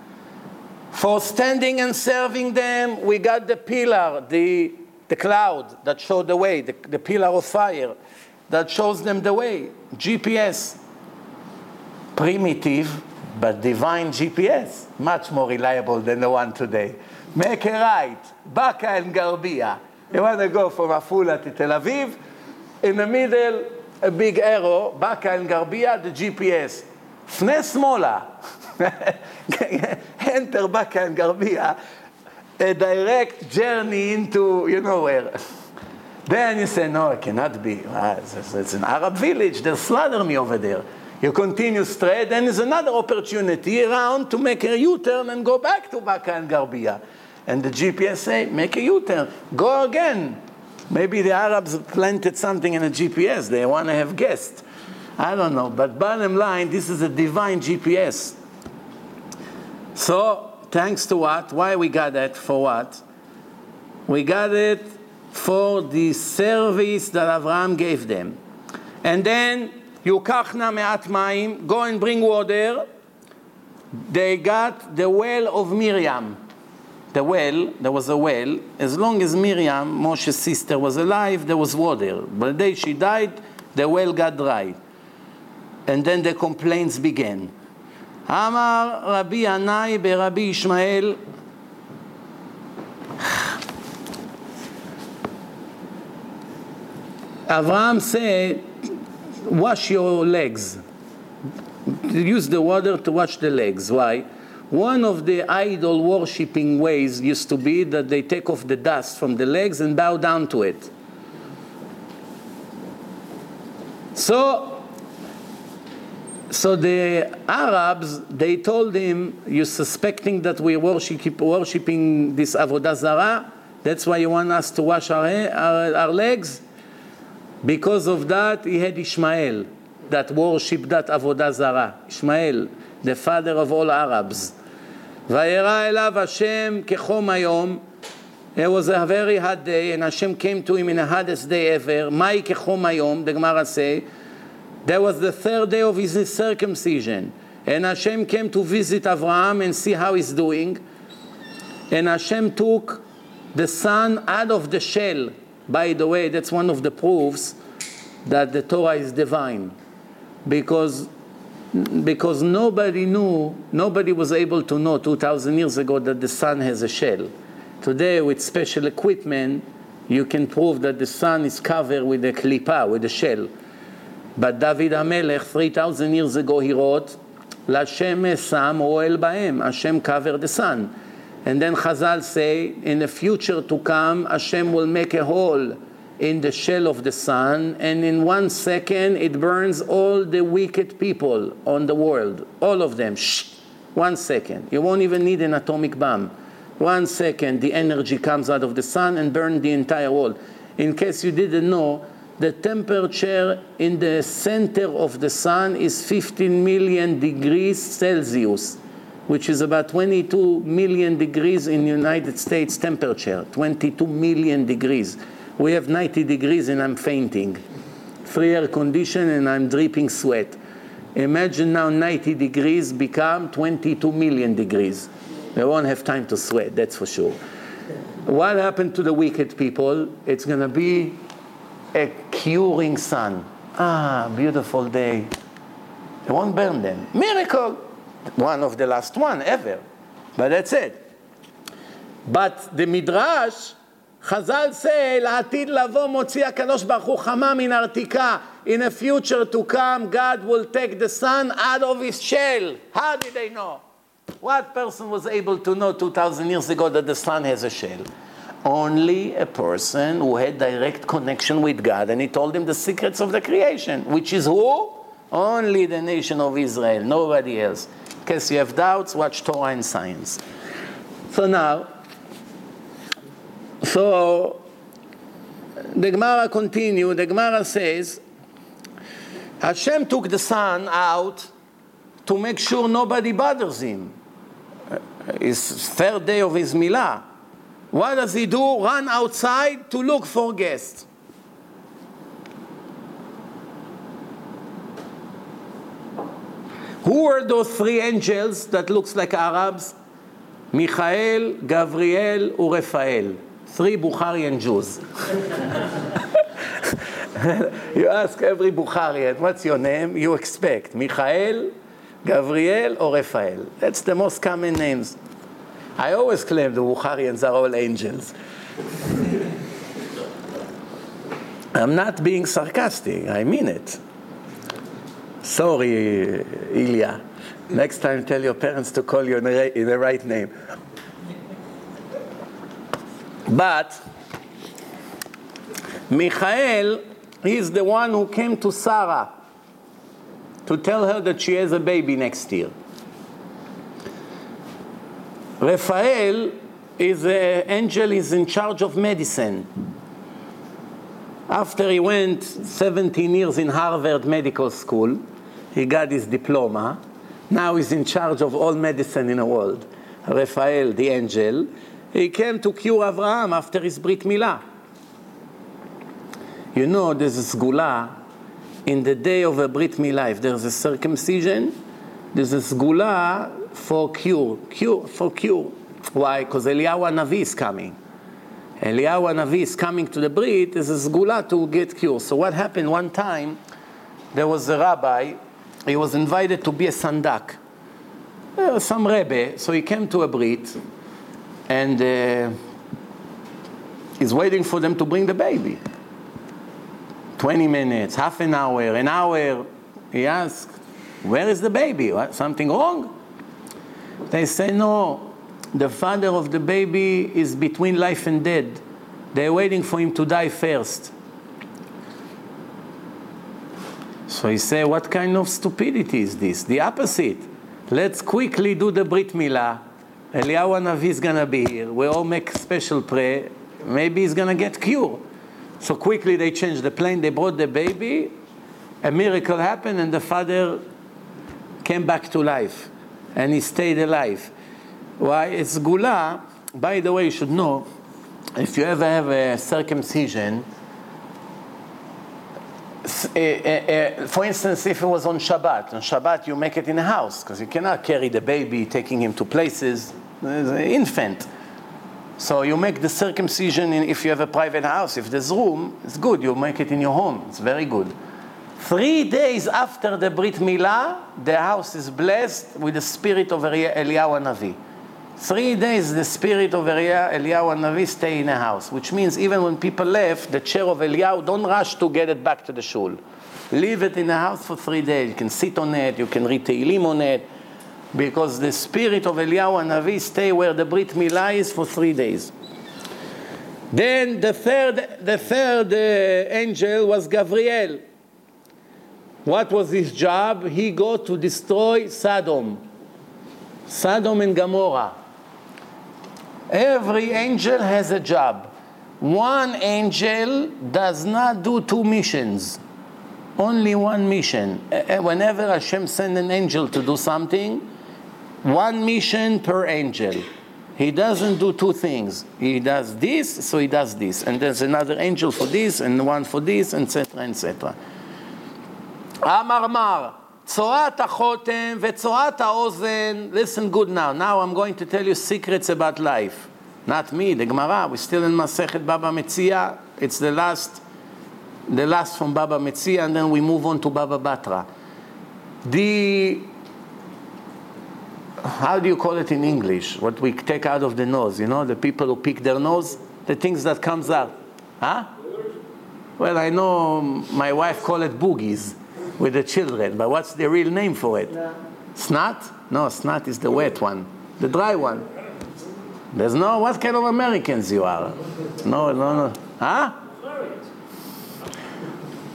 For standing and serving them, we got the pillar, the, the cloud that showed the way, the, the pillar of fire that shows them the way. GPS. Primitive, but divine GPS. Much more reliable than the one today. Make a right, Baqa al-Gharbiyye. You want to go from Afula to Tel Aviv. In the middle, a big arrow, Baqa al-Gharbiyye, the GPS. פנה שמאלה, enter Baqa al-Gharbiyye, a direct journey into, you know where. Then you say, no, it cannot be. Ah, it's, it's an Arab village. They'll slaughter me over there. You continue straight, then there's another opportunity around to make a U-turn and go back to Baqa al-Gharbiyye. And the GPS say, make a U-turn. Go again. Maybe the Arabs planted something in the GPS. They want to have guests. I don't know. But bottom line, this is a divine GPS. So thanks to what? Why we got that? For what? We got it for the service that Avram gave them. And then, Yukachna me'at maim, go and bring water. They got the well of Miriam. The well, there was a well. As long as Miriam, Moshe's sister, was alive, there was water. But the day she died, the well got dry. And then the complaints began. Amar Rabbi Yannai Rabbi Ishmael, Abraham said, wash your legs. Use the water to wash the legs. Why? One of the idol worshipping ways used to be that they take off the dust from the legs and bow down to it. So, so the Arabs, they told him, you're suspecting that we're worship, worshiping this Avodah Zarah? That's why you want us to wash our, our, our legs? Because of that, he had Ishmael that worshipped that Avodah Zarah. Ishmael, the father of all Arabs. וירא אליו השם כחום היום. It was a very hot day, and Hashem came to him in the hottest day ever. Mai kechom hayom, the Gemara say. That was the third day of his circumcision. And Hashem came to visit Avraham and see how he's doing. And Hashem took the sun out of the shell by the way, that's one of the proofs that the Torah is divine. Because because nobody knew, nobody was able to know 2,000 years ago that the sun has a shell. Today, with special equipment, you can prove that the sun is covered with a klipa, with a shell. But David HaMelech, 3,000 years ago, he wrote, Lashem Sam Oel Baem, Hashem covered the sun. And then Chazal say, in the future to come, Hashem will make a hole in the shell of the sun, and in one second it burns all the wicked people on the world, all of them. Shh, one second. You won't even need an atomic bomb. One second, the energy comes out of the sun and burns the entire world. In case you didn't know, the temperature in the center of the sun is 15 million degrees Celsius, which is about 22 million degrees in United States temperature. 22 million degrees. We have 90 degrees and I'm fainting. Free air condition and I'm dripping sweat. Imagine now 90 degrees become 22 million degrees. They won't have time to sweat, that's for sure. What happened to the wicked people? It's going to be a curing sun. Ah, beautiful day. It won't burn them. Miracle One of the last one ever. But that's it. But the Midrash חז"ל say, לעתיד לבוא מוציא הקדוש ברוך הוא חמה מן הרתיקה. In a future to come, God will take the sun out of his shell. How did they know? What person was able to know 2,000 years ago that the sun has a shell? Only a person who had direct connection with God, and he told him the secrets of the creation, which is who? Only the nation of Israel, nobody else. Case you have doubts, watch Torah and Science. So now, so the Gemara continue. The Gemara says, Hashem took the sun out to make sure nobody bothers him. Uh, his third day of his milah. What does he do? Run outside to look for guests. Who were those three angels that looks like Arabs? Michael, Gabriel, or Raphael three Bukharian Jews. you ask every Bukharian, what's your name? You expect Michael, Gabriel, or Raphael. That's the most common names. I always claim the Bukharians are all angels. I'm not being sarcastic, I mean it. Sorry, Ilya. Next time, tell your parents to call you in the, in the right name. But Michael is the one who came to Sarah to tell her that she has a baby next year. Raphael is an angel is in charge of medicine. After he went 17 years in Harvard Medical School, he got his diploma. Now he's in charge of all medicine in the world. Raphael, the angel, he came to cure Abraham after his Brit Milah. You know, there's a sgula in the day of a Brit Milah. If there's a circumcision, there's a sgula for cure, cure for cure. Why? Because Eliyahu Navi is coming. Eliyahu Navi is coming to the Brit. There's a to get cure. So what happened one time? There was a rabbi. He was invited to be a sandak. Uh, some rebbe. So he came to a Brit, and uh, he's waiting for them to bring the baby. 20 minutes, half an hour, an hour. He asked, Where is the baby? What, something wrong? They say, No, the father of the baby is between life and death. They're waiting for him to die first. So he said, What kind of stupidity is this? The opposite. Let's quickly do the Brit Milah. Eliyahu Navi is going to be here. We all make special prayer. Maybe he's going to get cured. So quickly they changed the plane, they brought the baby, a miracle happened, and the father came back to life and he stayed alive. Why? It's gula. By the way, you should know if you ever have a circumcision, Eh, eh, eh, for instance, if it was on Shabbat, on Shabbat you make it in a house because you cannot carry the baby, taking him to places. There's an infant. So you make the circumcision in, if you have a private house. If there's room, it's good. You make it in your home. It's very good. Three days after the Brit Milah, the house is blessed with the spirit of Eliyahu Navi. Three days, the spirit of Eliyahu Navi stay in the house, which means even when people left, the chair of Eliyahu, don't rush to get it back to the shul. Leave it in the house for three days. You can sit on it, you can read Tehillim on it, because the spirit of Eliyahu Navi stay where the Brit Milah is for three days. Then the third, the third uh, angel was Gabriel. What was his job? He go to destroy Sodom, Sodom and Gomorrah. Every angel has a job. One angel does not do two missions, only one mission. Eh, eh, whenever Hashem sends an angel to do something, one mission per angel. He doesn't do two things. He does this, so he does this. And there's another angel for this, and one for this, etc., etc. Amar Mar. צורת החותם וצורת האוזן, listen good now, now I'm going to tell you secrets about life. Not me, the Gemara, we're still in Masechet Baba Metzia, it's the last, the last from Baba Metzia, and then we move on to Baba Batra. The, how do you call it in English? What we take out of the nose, you know, the people who pick their nose, the things that comes out. Huh? Well, I know my wife call it boogies with the children, but what's the real name for it? No. Snot? No, snot is the wet one, the dry one. There's no, what kind of Americans you are? No, no, no. Huh?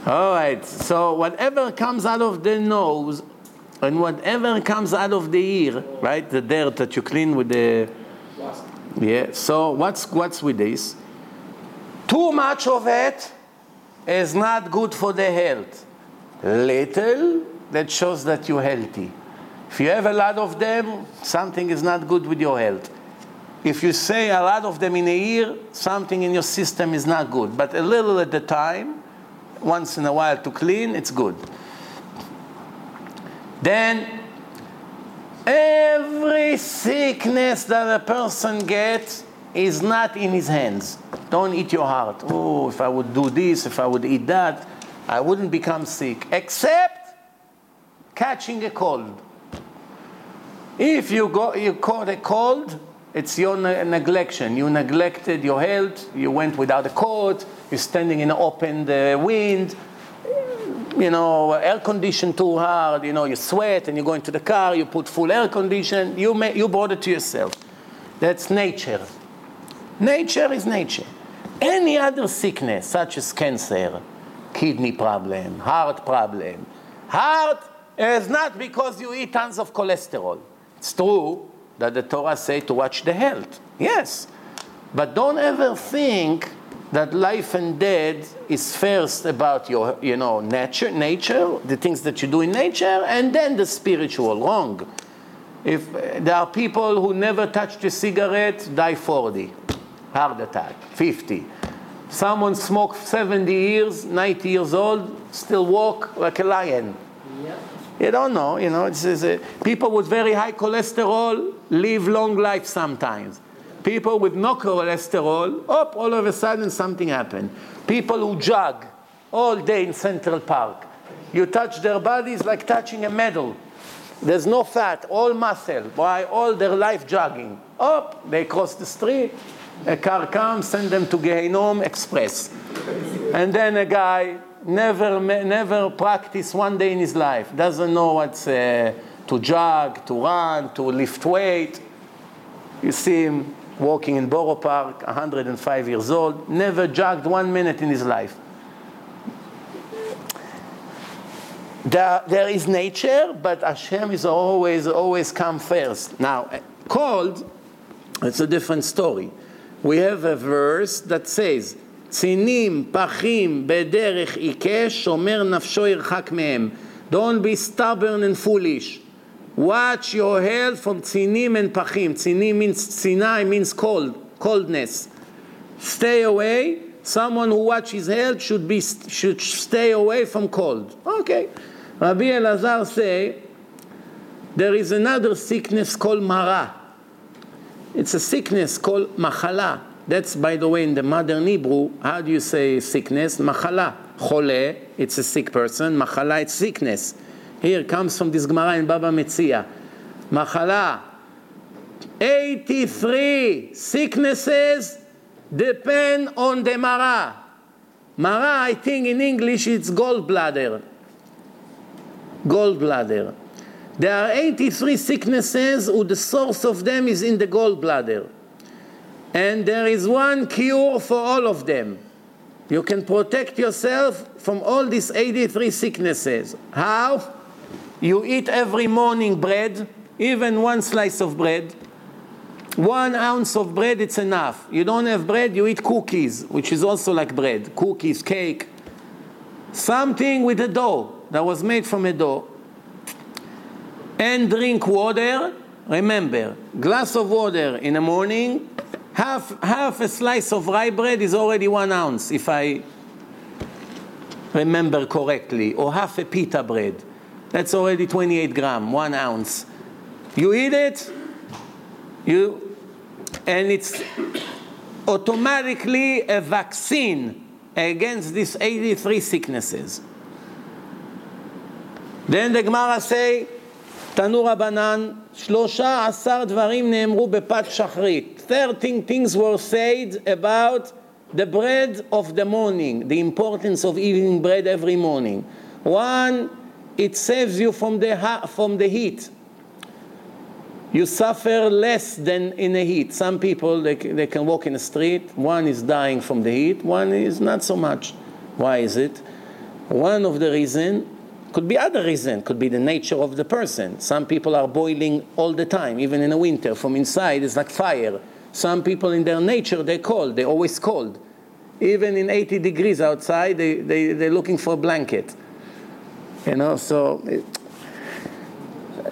All right, so whatever comes out of the nose and whatever comes out of the ear, right? The dirt that you clean with the. Yeah, so what's, what's with this? Too much of it is not good for the health. Little, that shows that you're healthy. If you have a lot of them, something is not good with your health. If you say a lot of them in a year, something in your system is not good. But a little at a time, once in a while to clean, it's good. Then, every sickness that a person gets is not in his hands. Don't eat your heart. Oh, if I would do this, if I would eat that, I wouldn't become sick. Except catching a cold. If you, go, you caught a cold, it's your ne- neglection. You neglected your health. You went without a coat. You're standing in open the wind. You know, air condition too hard. You know, you sweat and you go into the car. You put full air condition. You may, you brought it to yourself. That's nature. Nature is nature. Any other sickness, such as cancer, kidney problem, heart problem, heart is not because you eat tons of cholesterol. It's true that the Torah say to watch the health. Yes. But don't ever think that life and death is first about your, you know, nature, nature, the things that you do in nature, and then the spiritual. Wrong. If uh, there are people who never touched a cigarette, die 40, heart attack, 50. Someone smoked 70 years, 90 years old, still walk like a lion. Yep. You don't know, you know. It's, it's, uh, people with very high cholesterol live long life sometimes. People with no cholesterol, up, all of a sudden something happened. People who jog all day in Central Park. You touch their bodies like touching a metal. There's no fat, all muscle. Why? All their life jogging. Up, they cross the street. A car comes, send them to Gehenom Express. And then a guy never, never practiced one day in his life, doesn't know what's uh, to jog, to run, to lift weight. You see him walking in Borough Park, 105 years old, never jogged one minute in his life. There, there is nature, but Hashem is always, always come first. Now, cold, it's a different story We have a verse that says, צינים, פחים, בדרך עיקש, שומר נפשו ירחק מהם. Don't be stubborn and foolish. Watch your health from צינים and פחים. צינים means, ציני means cold, coldness. Stay away. Someone who watches health should, be, should stay away from cold. Okay. Rabbi Elazar say, there is another sickness called mara. It's a sickness called machala. That's, by the way, in the modern Hebrew, how do you say sickness? Machala. Chole, it's a sick person. Machala, it's sickness. Here comes from this Gemara in Baba Metzia. Machala. 83 sicknesses depend on the Mara. Mara, I think in English it's gallbladder. Gallbladder. There are 83 sicknesses, who the source of them is in the gallbladder. And there is one cure for all of them. You can protect yourself from all these 83 sicknesses. How? You eat every morning bread, even one slice of bread. One ounce of bread, it's enough. You don't have bread, you eat cookies, which is also like bread. Cookies, cake. Something with a dough that was made from a dough. And drink water. Remember, glass of water in the morning, half, half a slice of rye bread is already one ounce, if I remember correctly, or half a pita bread. That's already 28 gram, one ounce. You eat it, you, and it's automatically a vaccine against these 83 sicknesses. Then the Gemara say, תנו רבנן, שלושה עשר דברים נאמרו בפת שחרית. 13 things were said about the bread of the morning, the importance of eating bread every morning. One, it saves you from the, from the heat. You suffer less than in the heat. Some people, they, they can walk in the street. One is dying from the heat, one is not so much. Why is it? One of the reason could be other reason, could be the nature of the person. Some people are boiling all the time, even in the winter. From inside, it's like fire. Some people in their nature, they're cold, they're always cold. Even in 80 degrees outside, they, they, they're looking for a blanket. You know, so it,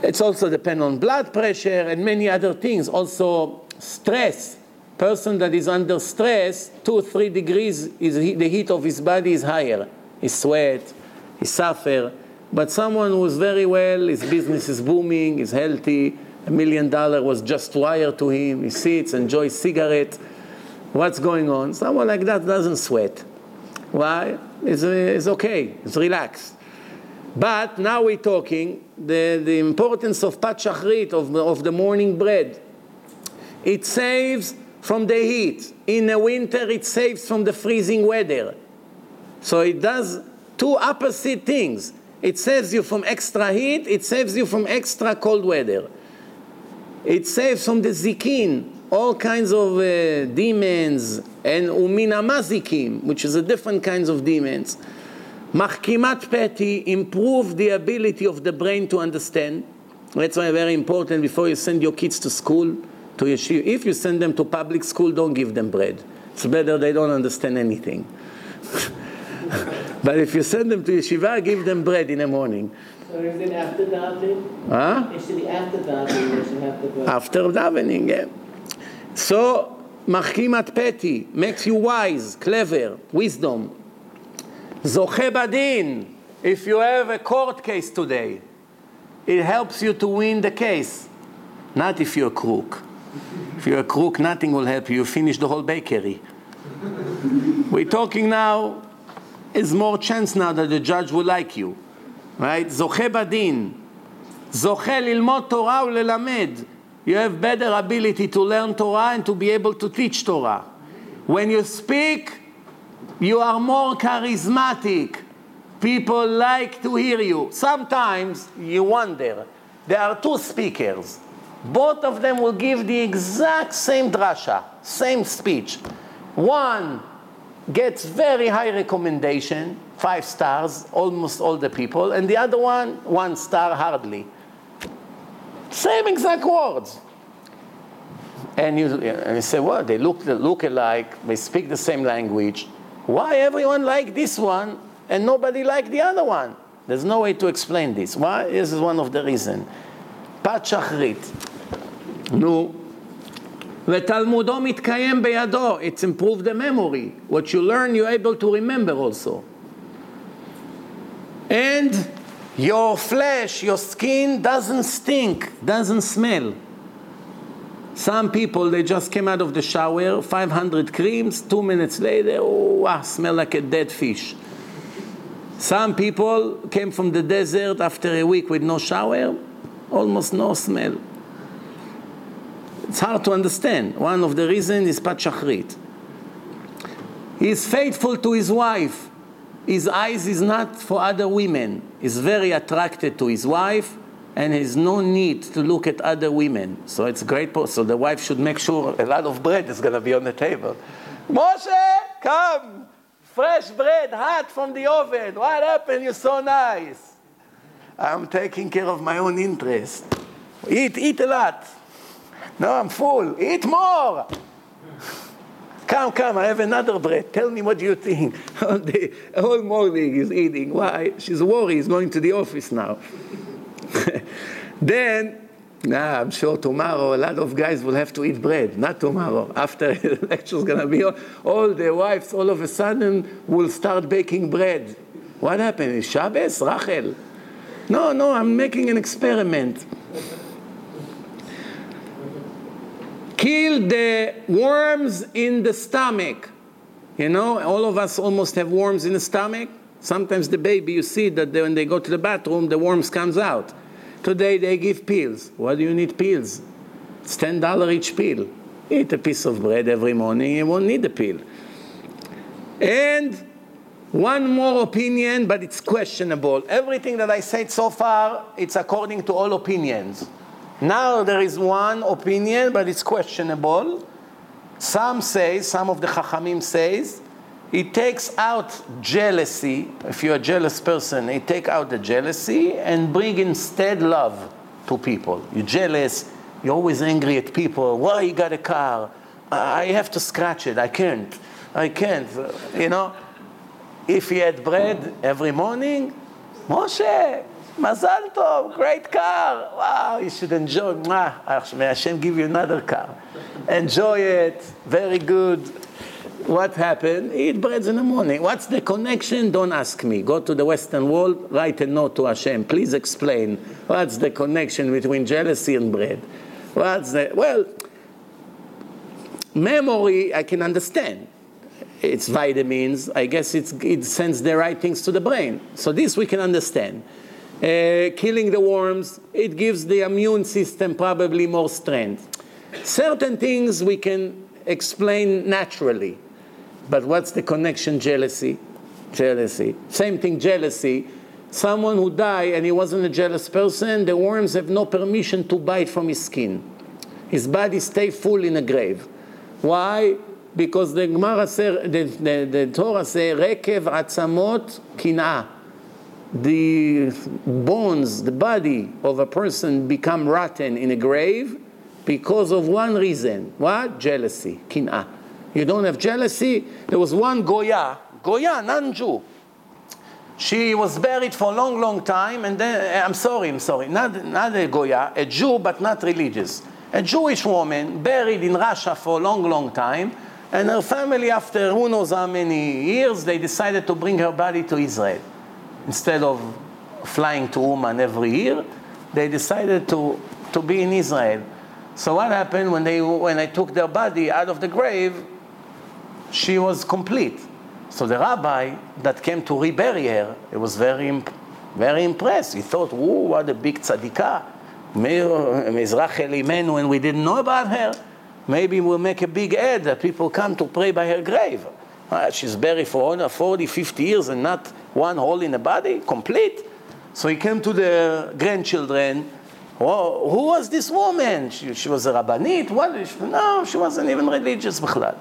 it's also depend on blood pressure and many other things. Also, stress. Person that is under stress, two, three degrees, is the heat of his body is higher. He sweat, he suffer. But someone who's very well, his business is booming, is healthy, a million dollar was just wired to him, he sits, enjoys cigarette. What's going on? Someone like that doesn't sweat. Why? It's, it's okay, it's relaxed. But now we're talking the, the importance of pat shachrit, of, of the morning bread. It saves from the heat. In the winter, it saves from the freezing weather. So it does two opposite things. It saves you from extra heat, it saves you from extra cold weather. It saves from the zikin, all kinds of uh, demons, and uminamazikim, which is a different kinds of demons. Machkimat peti improve the ability of the brain to understand. That's why very important before you send your kids to school, to yeshiva. If you send them to public school, don't give them bread. It's better they don't understand anything. but if you send them to yeshiva, give them bread in the morning. So is it after davening? Huh? After davening. After davening, yeah. So, machkimat peti makes you wise, clever, wisdom. זוכה if you have a court case today, it helps you to win the case. Not if you're a crook. If you're a crook, nothing will help you. You finish the whole bakery. We're talking now is more chance now that the judge will like you. Right? זוכה בדין. זוכה ללמוד תורה וללמד. You have better ability to learn Torah and to be able to teach Torah. When you speak, you are more charismatic. People like to hear you. Sometimes you wonder, there are two speakers. Both of them will give the exact same drasha, same speech. One gets very high recommendation, five stars, almost all the people, and the other one, one star hardly. Same exact words. And you, and you say, well, they look, look alike, they speak the same language. Why everyone like this one and nobody like the other one? There's no way to explain this. Why? This is one of the reasons. Pat Shachrit. ותלמודו מתקיים בידו. It's improved the memory. What you learn, you're able to remember also. And your flesh, your skin doesn't stink, doesn't smell. Some people, they just came out of the shower, 500 creams, two minutes later, oh, ah, smell like a dead fish. Some people came from the desert after a week with no shower, almost no smell. It's hard to understand. One of the reasons is Pat Shachrit. He is faithful to his wife. His eyes is not for other women. He's very attracted to his wife and has no need to look at other women. So it's great. So the wife should make sure a lot of bread is going to be on the table. Moshe, come! Fresh bread, hot from the oven. What happened? You're so nice. I'm taking care of my own interest. Eat, eat a lot. No, I'm full. Eat more. Come, come, I have another bread. Tell me what you think. All day, all morning he's eating. Why? She's worried. He's going to the office now. then, nah, I'm sure tomorrow a lot of guys will have to eat bread. Not tomorrow. After the lecture's gonna be all, all the wives all of a sudden will start baking bread. What happened? Shabbos, Rachel? No, no, I'm making an experiment. Kill the worms in the stomach. You know, all of us almost have worms in the stomach. Sometimes the baby, you see that they, when they go to the bathroom, the worms comes out. Today they give pills. Why do you need pills? It's ten dollar each pill. Eat a piece of bread every morning. You won't need a pill. And one more opinion, but it's questionable. Everything that I said so far, it's according to all opinions. Now there is one opinion, but it's questionable. Some say, some of the Chachamim says, it takes out jealousy. If you're a jealous person, it take out the jealousy and bring instead love to people. You're jealous, you're always angry at people. Why you got a car? I have to scratch it. I can't. I can't. You know, if he had bread every morning, Moshe, Mazal Tov, great car. Wow, you should enjoy. May Hashem give you another car. Enjoy it. Very good. What happened? Eat bread in the morning. What's the connection? Don't ask me. Go to the Western Wall, write a note to Hashem. Please explain. What's the connection between jealousy and bread? What's the. Well, memory, I can understand. It's vitamins. I guess it's, it sends the right things to the brain. So this we can understand. Uh, killing the worms, it gives the immune system probably more strength. Certain things we can explain naturally. But what's the connection? Jealousy. Jealousy. Same thing, jealousy. Someone who died and he wasn't a jealous person, the worms have no permission to bite from his skin. His body stay full in a grave. Why? Because the Gemara say, the, the, the Torah say, rekev atzamot kinah. The bones, the body of a person become rotten in a grave because of one reason. What? Jealousy, kinah. You don't have jealousy. There was one Goya, Goya, non-Jew. She was buried for a long, long time, and then, eh, I'm sorry, I'm sorry, not, not a Goya, a Jew, but not religious. A Jewish woman buried in Russia for a long, long time, and her family, after who knows how many years, they decided to bring her body to Israel. Instead of flying to Uman every year, they decided to, to be in Israel. So what happened when they when I took their body out of the grave? She was complete. So the rabbi that came to rebury her, he was very imp- very impressed. He thought, "Whoa, what a big tzadikah, Mizrach Elimenu, when we didn't know about her. Maybe we'll make a big ad that people come to pray by her grave. Uh, she's buried for 40, 50 years and not one hole in the body, complete. So he came to the grandchildren. Who was this woman? She, she was a rabbinite? What? She, no, she wasn't even religious. Bechlad.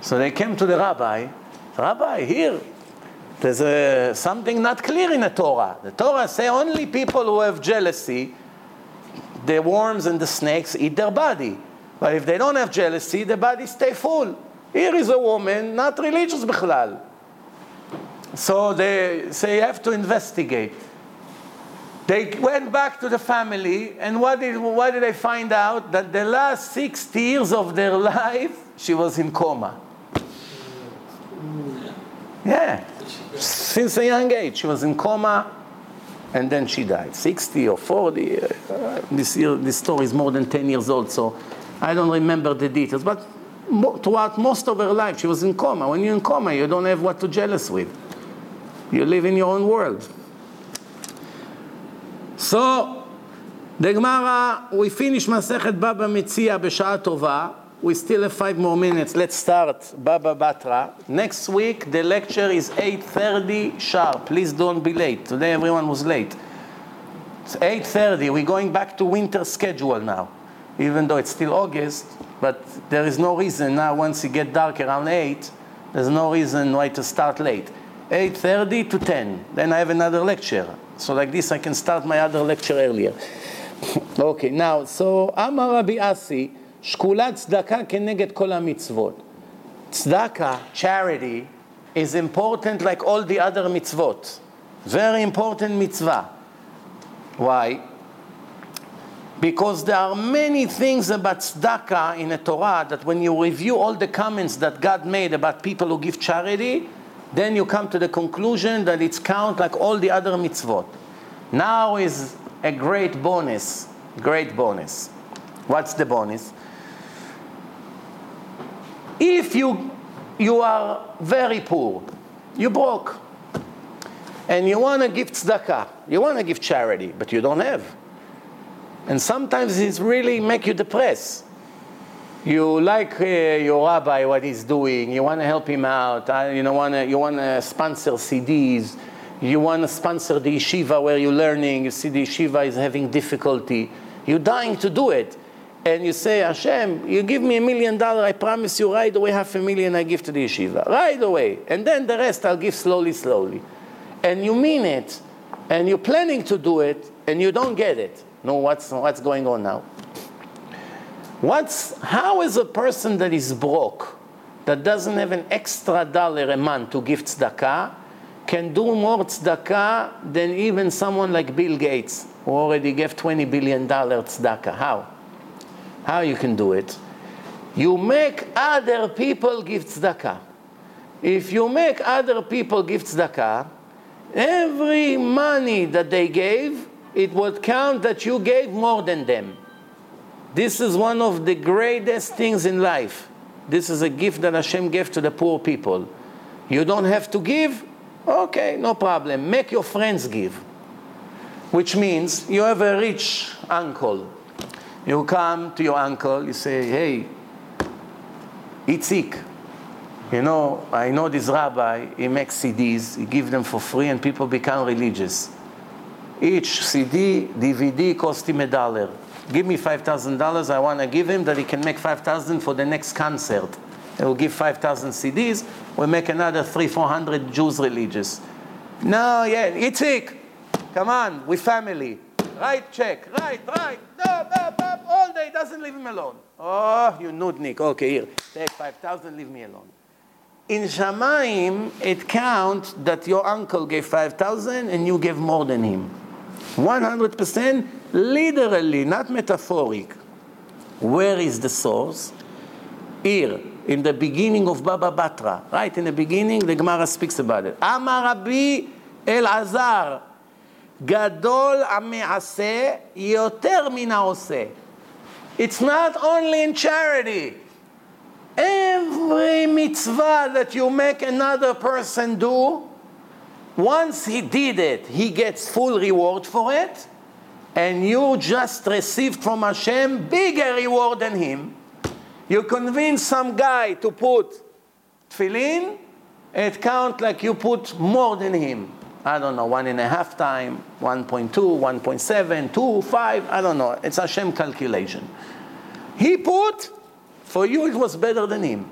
So they came to the rabbi. Rabbi, here, there's a, something not clear in the Torah. The Torah say only people who have jealousy, the worms and the snakes eat their body. But if they don't have jealousy, the body stay full. Here is a woman not religious בכלל. So they say you have to investigate. They went back to the family, and what did, what did they find out? That the last 60 years of their life, she was in coma. Yeah, since a young age, she was in coma, and then she died. 60 or 40. Uh, this, year, this story is more than 10 years old, so I don't remember the details. But mo- throughout most of her life, she was in coma. When you're in coma, you don't have what to jealous with. You live in your own world. So, the Gemara, we finish Masechet Baba Metzia בשעה טובה. We still have five more minutes. Let's start Baba Batra. Next week, the lecture is 8.30 sharp. Please don't be late. Today everyone was late. It's 8.30. We're going back to winter schedule now. Even though it's still August, but there is no reason now once it get dark around 8, there's no reason why to start late. 8.30 to 10. Then I have another lecture. So like this, I can start my other lecture earlier. okay, now, so אמר רבי אסי, שקולת צדקה כנגד כל המצוות. Tzedakah, charity, is important like all the other mitzvot. Very important mitzvah. Why? Because there are many things about tzedakah in the Torah that when you review all the comments that God made about people who give charity, then you come to the conclusion that it's count like all the other mitzvot. Now is a great bonus, great bonus. What's the bonus? If you, you are very poor, you broke, and you want to give tzedakah, you want to give charity, but you don't have. And sometimes it really make you depressed. You like uh, your rabbi, what he's doing. You want to help him out. Uh, you know, want to you want to sponsor CDs. You want to sponsor the yeshiva where you're learning. You see the yeshiva is having difficulty. You're dying to do it, and you say, Hashem, you give me a million dollar. I promise you right away half a million I give to the yeshiva right away, and then the rest I'll give slowly, slowly. And you mean it, and you're planning to do it, and you don't get it. No, what's what's going on now? What's, how is a person that is broke, that doesn't have an extra dollar a month to give tzedakah, can do more tzedakah than even someone like Bill Gates, who already gave $20 billion tzedakah? How? How you can do it? You make other people give tzedakah. If you make other people give tzedakah, every money that they gave, it would count that you gave more than them. This is one of the greatest things in life. This is a gift that Hashem gave to the poor people. You don't have to give? Okay, no problem. Make your friends give. Which means you have a rich uncle. You come to your uncle, you say, hey, Itzik, you know, I know this rabbi, he makes CDs, he gives them for free, and people become religious. Each CD, DVD cost him a dollar give me $5,000, I want to give him that he can make 5,000 for the next concert. He will give 5,000 CDs, we'll make another three, 400 Jews religious. No, yeah, Itzik, come on, we family. Right check, right, right, no, no, no, all day, doesn't leave him alone. Oh, you nudnik, okay, here, take 5,000, leave me alone. in Shamayim, it counts that your uncle gave 5,000 and you gave more than him. 100% literally, not metaphoric. Where is the source? Here, in the beginning of Baba Batra. Right, in the beginning, the Gemara speaks about it. Amar Rabbi Elazar, Gadol Amease Yoter Minaose. It's not only in charity. Every mitzvah that you make another person do, once he did it, he gets full reward for it, and you just received from Hashem bigger reward than him. You convince some guy to put tefillin, it count like you put more than him. I don't know, one and a half time, 1.2, 1.7, 2, 5, I don't know. It's Hashem calculation. He put for you, it was better than him.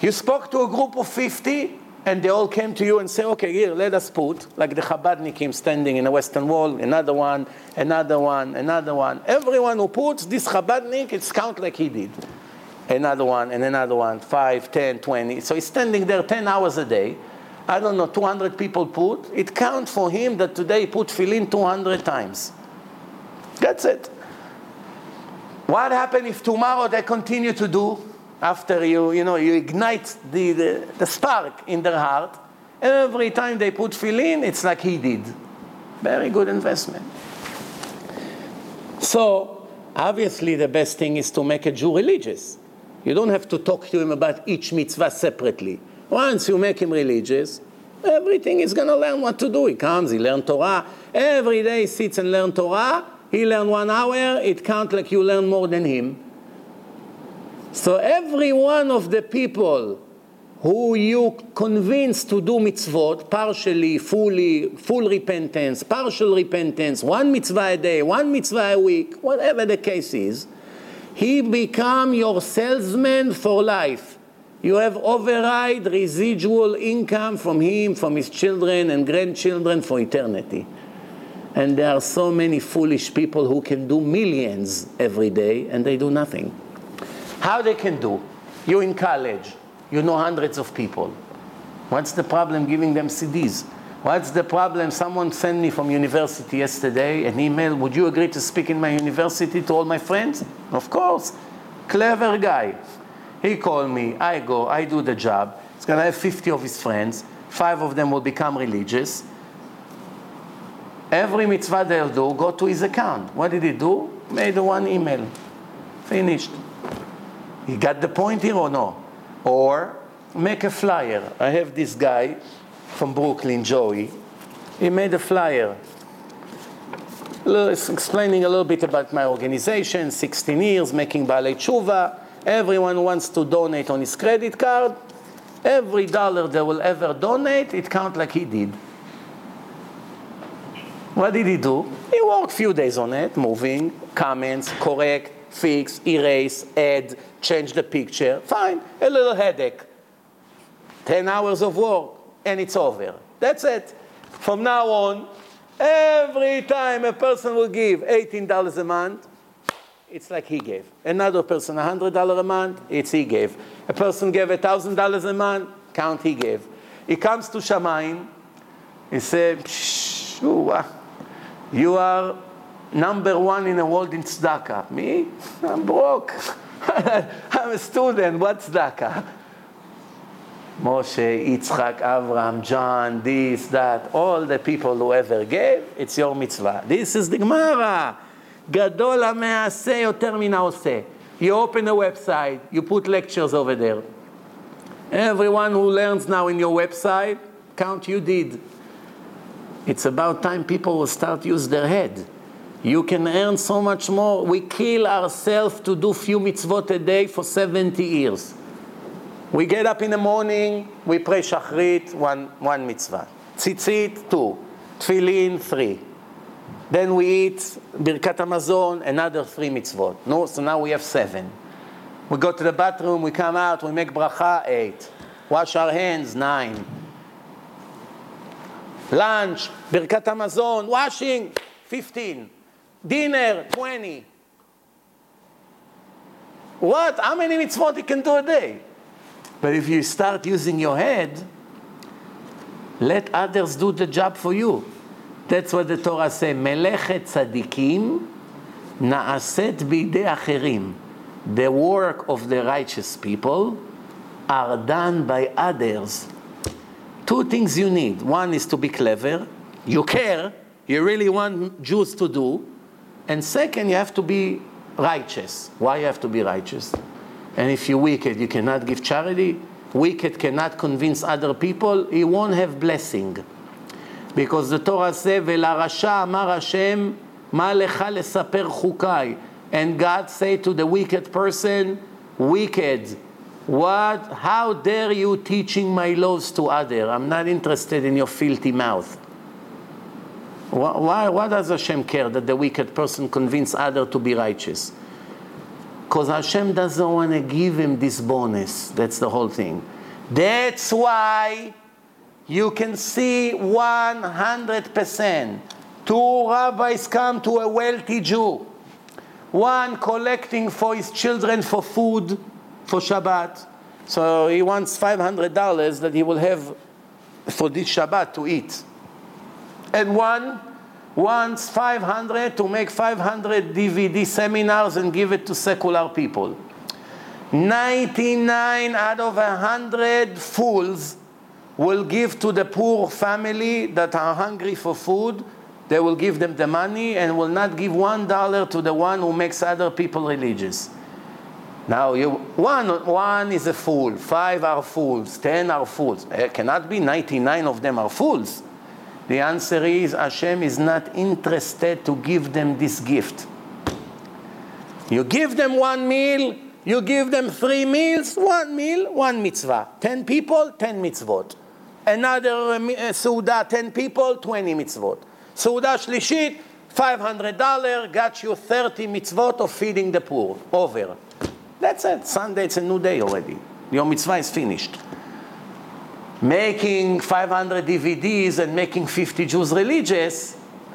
You spoke to a group of 50, and they all came to you and say, okay, here, let us put, like the Chabadnikim standing in the Western Wall, another one, another one, another one. Everyone who puts this Chabadnik, it's count like he did. Another one, and another one, 5, 10, 20. So he's standing there 10 hours a day. I don't know, 200 people put. It counts for him that today he put tefillin 200 times. That's it. What happens if tomorrow they continue to do after you, you know, you ignite the, the, the spark in their heart? Every time they put tefillin, it's like he did. Very good investment. So, obviously, the best thing is to make a Jew religious. You don't have to talk to him about each mitzvah separately. Once you make him religious, everything is going to learn what to do. He comes, he learns Torah. Every day he sits and learns Torah he learned one hour, it counts like you learn more than him. So every one of the people who you convince to do mitzvot, partially, fully, full repentance, partial repentance, one mitzvah a day, one mitzvah a week, whatever the case is, he become your salesman for life. You have override residual income from him, from his children and grandchildren for eternity. And there are so many foolish people who can do millions every day and they do nothing. How they can do? You're in college, you know hundreds of people. What's the problem giving them CDs? What's the problem? Someone sent me from university yesterday an email. Would you agree to speak in my university to all my friends? Of course. Clever guy. He called me. I go. I do the job. He's going to have 50 of his friends. Five of them will become religious. Every mitzvah they'll do, go to his account. What did he do? Made one email. Finished. He got the point here or no? Or make a flyer. I have this guy from Brooklyn, Joey. He made a flyer. Explaining a little bit about my organization, 16 years, making Balei Tshuva. Everyone wants to donate on his credit card. Every dollar they will ever donate, it counts like he did. What did he do? He worked a few days on it, moving, comments, correct, fix, erase, add, change the picture. Fine, a little headache. 10 hours of work, and it's over. That's it. From now on, every time a person will give $18 a month, it's like he gave. Another person, $100 a month, it's he gave. A person gave $1,000 a month, count he gave. He comes to Shamayim, he Shh, you are number one in the world in tzedakah. Me? I'm broke. I'm a student. What's tzedakah? Moshe, Yitzchak, Avram, John, this, that, all the people who ever gave, it's your mitzvah. This is the Gemara. גדול המעשה יותר מן העושה. You open a website, you put lectures over there. Everyone who learns now in your website, count you did. It's about time people will start use their head. You can earn so much more. We kill ourselves to do few mitzvot a day for 70 years. We get up in the morning, we pray shachrit, one, one mitzvah. Tzitzit, two. Tefillin, three. Then we eat Birkat Hamazon, another three mitzvot. No, so now we have seven. We go to the bathroom, we come out, we make bracha, eight. Wash our hands, nine lunch, Birkat Hamazon, washing, 15. Dinner, 20. What? How many mitzvot you can do a day? But if you start using your head, let others do the job for you. That's what the Torah says. Melechet tzadikim na'aset bidei acherim. The work of the righteous people are done by others. Two things you need. One is to be clever. You care. You really want Jews to do. And second, you have to be righteous. Why you have to be righteous? And if you're wicked, you cannot give charity. Wicked cannot convince other people. He won't have blessing. Because the Torah says, ולרשע אמר השם, מה לך לספר חוקיי? And God say to the wicked person, wicked, what, how dare you teaching my laws to other? I'm not interested in your filthy mouth. Why, why, does Hashem care that the wicked person convince other to be righteous? Because Hashem doesn't want to give him this bonus. That's the whole thing. That's why you can see 100%. Two rabbis come to a wealthy Jew. One collecting for his children for food for Shabbat. So he wants $500 that he will have for this Shabbat to eat. And one wants 500 to make 500 DVD seminars and give it to secular people. 99 out of 100 fools will give to the poor family that are hungry for food. They will give them the money and will not give one dollar to the one who makes other people religious. Now, you, one, one is a fool, five are fools, ten are fools. It cannot be 99 of them are fools. The answer is Hashem is not interested to give them this gift. You give them one meal, you give them three meals, one meal, one mitzvah. Ten people, ten mitzvot. Another uh, Suda, ten people, 20 mitzvot. Suda Shlishit, $500, got you 30 mitzvot of feeding the poor. Over. That's it. Sunday, it's a new day already. Your mitzvah is finished. Making 500 DVDs and making 50 Jews religious,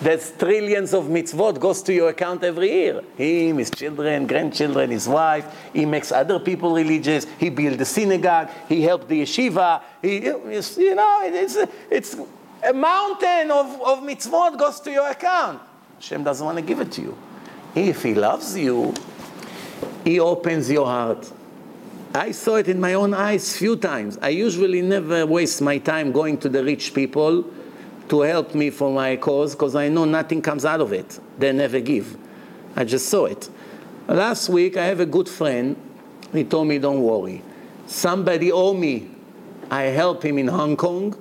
that's trillions of mitzvot goes to your account every year. Him, his children, grandchildren, his wife. He makes other people religious. He built the synagogue. He helped the yeshiva. He, you know, it's, it's a mountain of, of mitzvot goes to your account. Hashem doesn't want to give it to you. If he loves you, he opens your heart. I saw it in my own eyes few times. I usually never waste my time going to the rich people to help me for my cause because I know nothing comes out of it. They never give. I just saw it. Last week, I have a good friend. He told me, Don't worry. Somebody owe me. I help him in Hong Kong.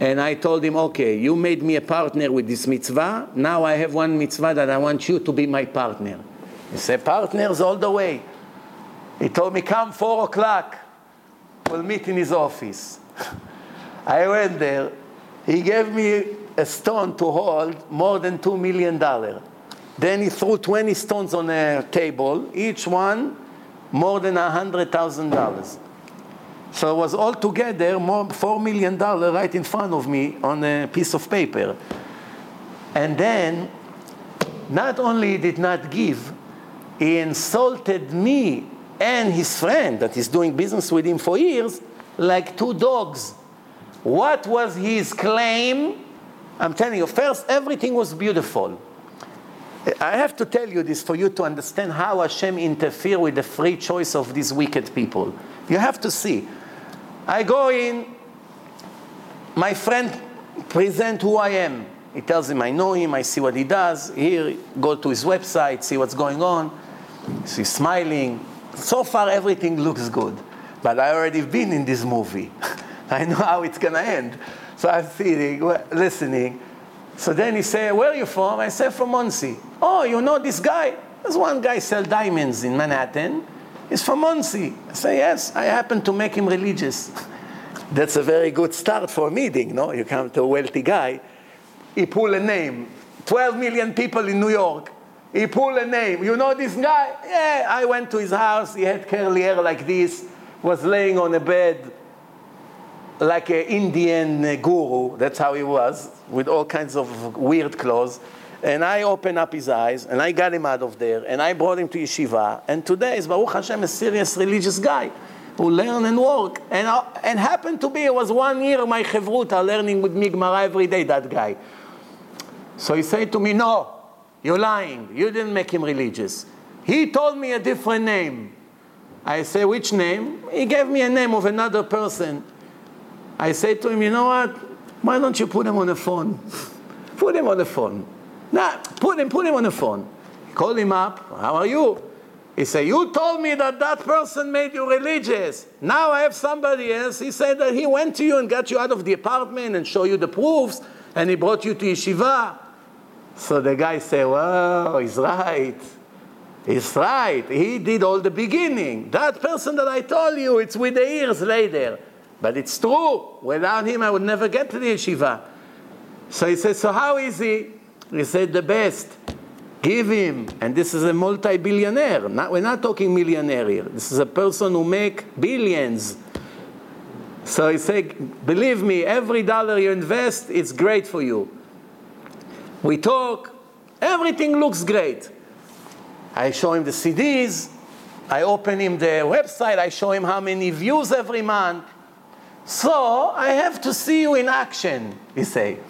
And I told him, Okay, you made me a partner with this mitzvah. Now I have one mitzvah that I want you to be my partner. He said, Partners all the way. He told me, Come four o'clock. We'll meet in his office. I went there. He gave me a stone to hold more than $2 million. Then he threw 20 stones on a table, each one more than $100,000. So it was all together more $4 million right in front of me on a piece of paper. And then, not only did not give, he insulted me and his friend that is doing business with him for years like two dogs. What was his claim? I'm telling you, first, everything was beautiful. I have to tell you this for you to understand how Hashem interfere with the free choice of these wicked people. You have to see. I go in, my friend present who I am. He tells him I know him, I see what he does. Here, go to his website, see what's going on. He's smiling. So far, everything looks good. But I already been in this movie. I know how it's to end. So I'm sitting, listening. So then he say, where are you from? I say, from Monsey. Oh, you know this guy? There's one guy sell diamonds in Manhattan. He's from Monsey. I say, yes, I happen to make him religious. That's a very good start for a meeting, no? You come to a wealthy guy. He pull a name. 12 million people in New York. He pulled a name. You know this guy? Yeah, I went to his house. He had curly hair like this, was laying on a bed like an Indian guru, that's how he was, with all kinds of weird clothes. And I opened up his eyes, and I got him out of there, and I brought him to yeshiva. And today is Baruch Hashem a serious religious guy. who learn and work. And, and happened to be, it was one year my chevruta learning with me Gemara every day, that guy. So he said to me, no, you're lying. You didn't make him religious. He told me a different name. I say, which name? He gave me a name of another person. I said to him, you know what? Why don't you put him on the phone? put him on the phone. Nah, put him, put him on the phone. Call him up. How are you? He said, You told me that that person made you religious. Now I have somebody else. He said that he went to you and got you out of the apartment and showed you the proofs and he brought you to yeshiva. So the guy said, Well, he's right. He's right. He did all the beginning. That person that I told you, it's with the ears later. But it's true. Without him, I would never get to the yeshiva. So he says, So how is he? He said, The best. Give him, and this is a multi-billionaire. Not, we're not talking millionaire here. This is a person who make billions. So he said, believe me, every dollar you invest, it's great for you. We talk, everything looks great. I show him the CDs, I open him the website, I show him how many views every month. So I have to see you in action, he say.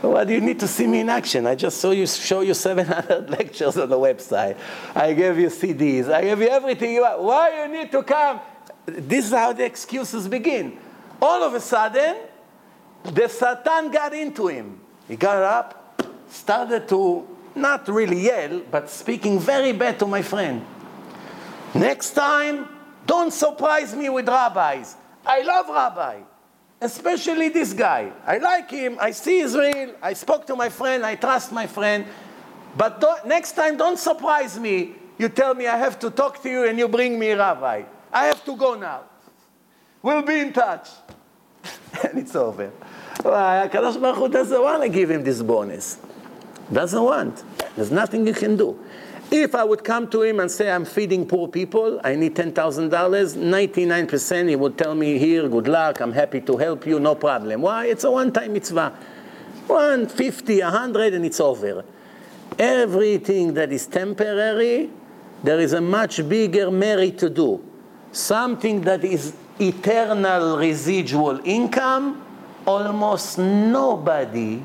Why do you need to see me in action? I just saw you show you 700 lectures on the website. I gave you CDs. I gave you everything you want. Why you need to come? This is how the excuses begin. All of a sudden, the Satan got into him. He got up, started to not really yell, but speaking very bad to my friend. Next time, don't surprise me with rabbis. I love rabbi especially this guy. I like him, I see Israel, I spoke to my friend, I trust my friend. But next time, don't surprise me. You tell me I have to talk to you and you bring me rabbi. I have to go now. We'll be in touch. and it's over. Kadosh Baruch Hu doesn't want to give him this bonus. Doesn't want. There's nothing you can do. If I would come to him and say, I'm feeding poor people, I need $10,000, 99% he would tell me, here, good luck, I'm happy to help you, no problem. Why? It's a one-time mitzvah. 150, 100, and it's over. Everything that is temporary, there is a much bigger merit to do. Something that is eternal residual income, almost nobody,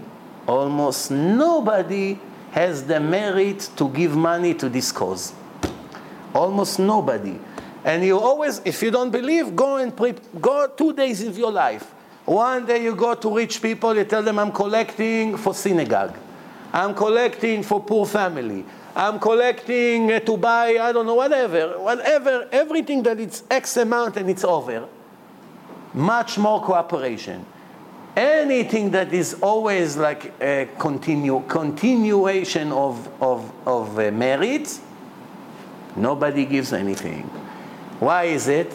almost nobody has the merit to give money to this cause. Almost nobody. And you always, if you don't believe, go and pre- go two days of your life. One day you go to rich people, you tell them, I'm collecting for synagogue. I'm collecting for poor family. I'm collecting uh, to buy, I don't know, whatever, whatever, everything that it's X amount and it's over. Much more cooperation anything that is always like a continue, continuation of, of, of uh, merit, nobody gives anything. Why is it?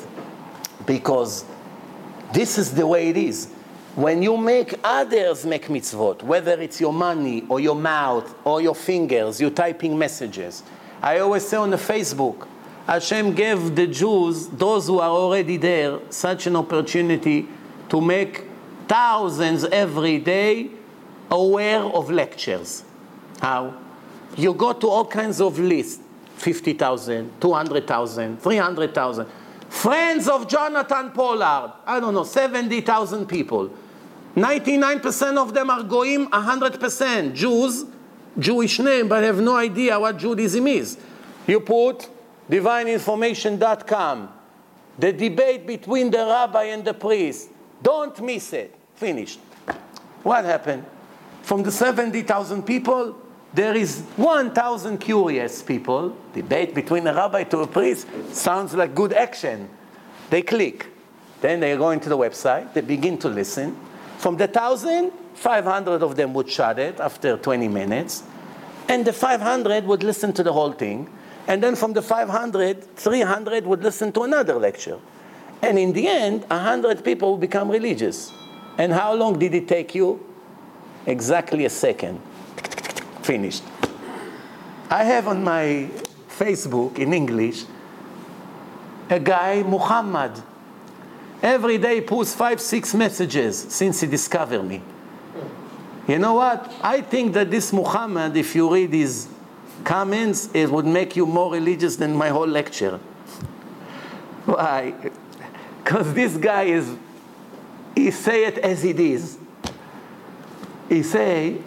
Because this is the way it is. When you make others make mitzvot, whether it's your money or your mouth or your fingers, you're typing messages. I always say on the Facebook, Hashem gave the Jews, those who are already there, such an opportunity to make thousands every day aware of lectures. How? You go to all kinds of lists 50,000, 200,000, 300,000. Friends of Jonathan Pollard, I don't know, 70,000 people. 99% of them are goyim, 100% Jews, Jewish name, but have no idea what Judaism is. You put divineinformation.com, the debate between the rabbi and the priest. Don't miss it. Finished. What happened? From the 70,000 people, there is 1,000 curious people. Debate between a rabbi to a priest sounds like good action. They click. Then they go into the website, they begin to listen. From the 1,000, 500 of them would shut it after 20 minutes. And the 500 would listen to the whole thing. And then from the 500, 300 would listen to another lecture. And in the end, 100 people would become religious. And how long did it take you? Exactly a second. Finished. I have on my Facebook in English a guy, Muhammad. Every day posts five, six messages since he discovered me. You know what? I think that this Muhammad, if you read his comments, it would make you more religious than my whole lecture. Why? Because this guy is, he say it as it is. He say,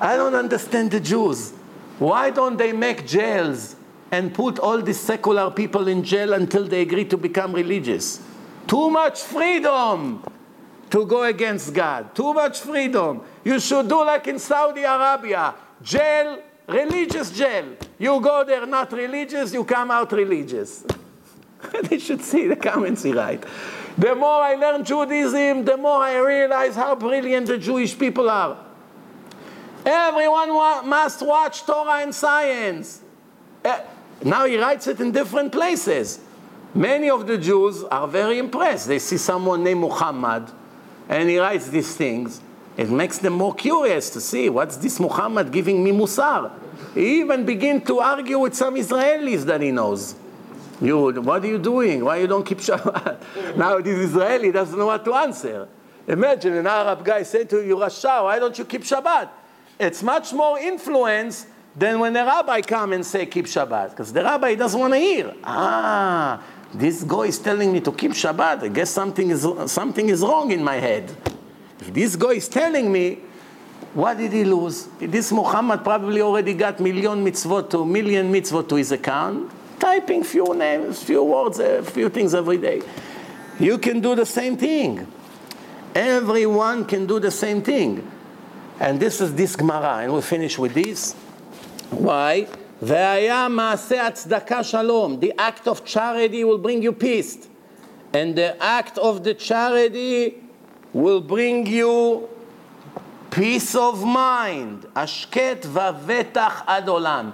I don't understand the Jews. Why don't they make jails and put all these secular people in jail until they agree to become religious? Too much freedom to go against God. Too much freedom. You should do like in Saudi Arabia jail, religious jail. You go there not religious, you come out religious. they should see the comments he write. The more I learn Judaism, the more I realize how brilliant the Jewish people are. Everyone wa- must watch Torah and science. Uh, now he writes it in different places. Many of the Jews are very impressed. They see someone named Muhammad and he writes these things. It makes them more curious to see what's this Muhammad giving me musar. He even begin to argue with some Israelis that he knows. You, what are you doing? Why you don't keep Shabbat? now this Israeli doesn't know what to answer. Imagine an Arab guy saying to you, Rasha, why don't you keep Shabbat? It's much more influence than when the rabbi come and say keep Shabbat, because the rabbi doesn't want to hear. Ah, this guy is telling me to keep Shabbat. I guess something is something is wrong in my head. If this guy is telling me, what did he lose? This Muhammad probably already got million mitzvot to million mitzvot to his account, typing few names, few words, a few things every day. You can do the same thing. Everyone can do the same thing. And this is this Gemara, and we finish with this. Why? The act of charity will bring you peace. And the act of the charity will bring you peace of mind. Ashket vavetach ad olam,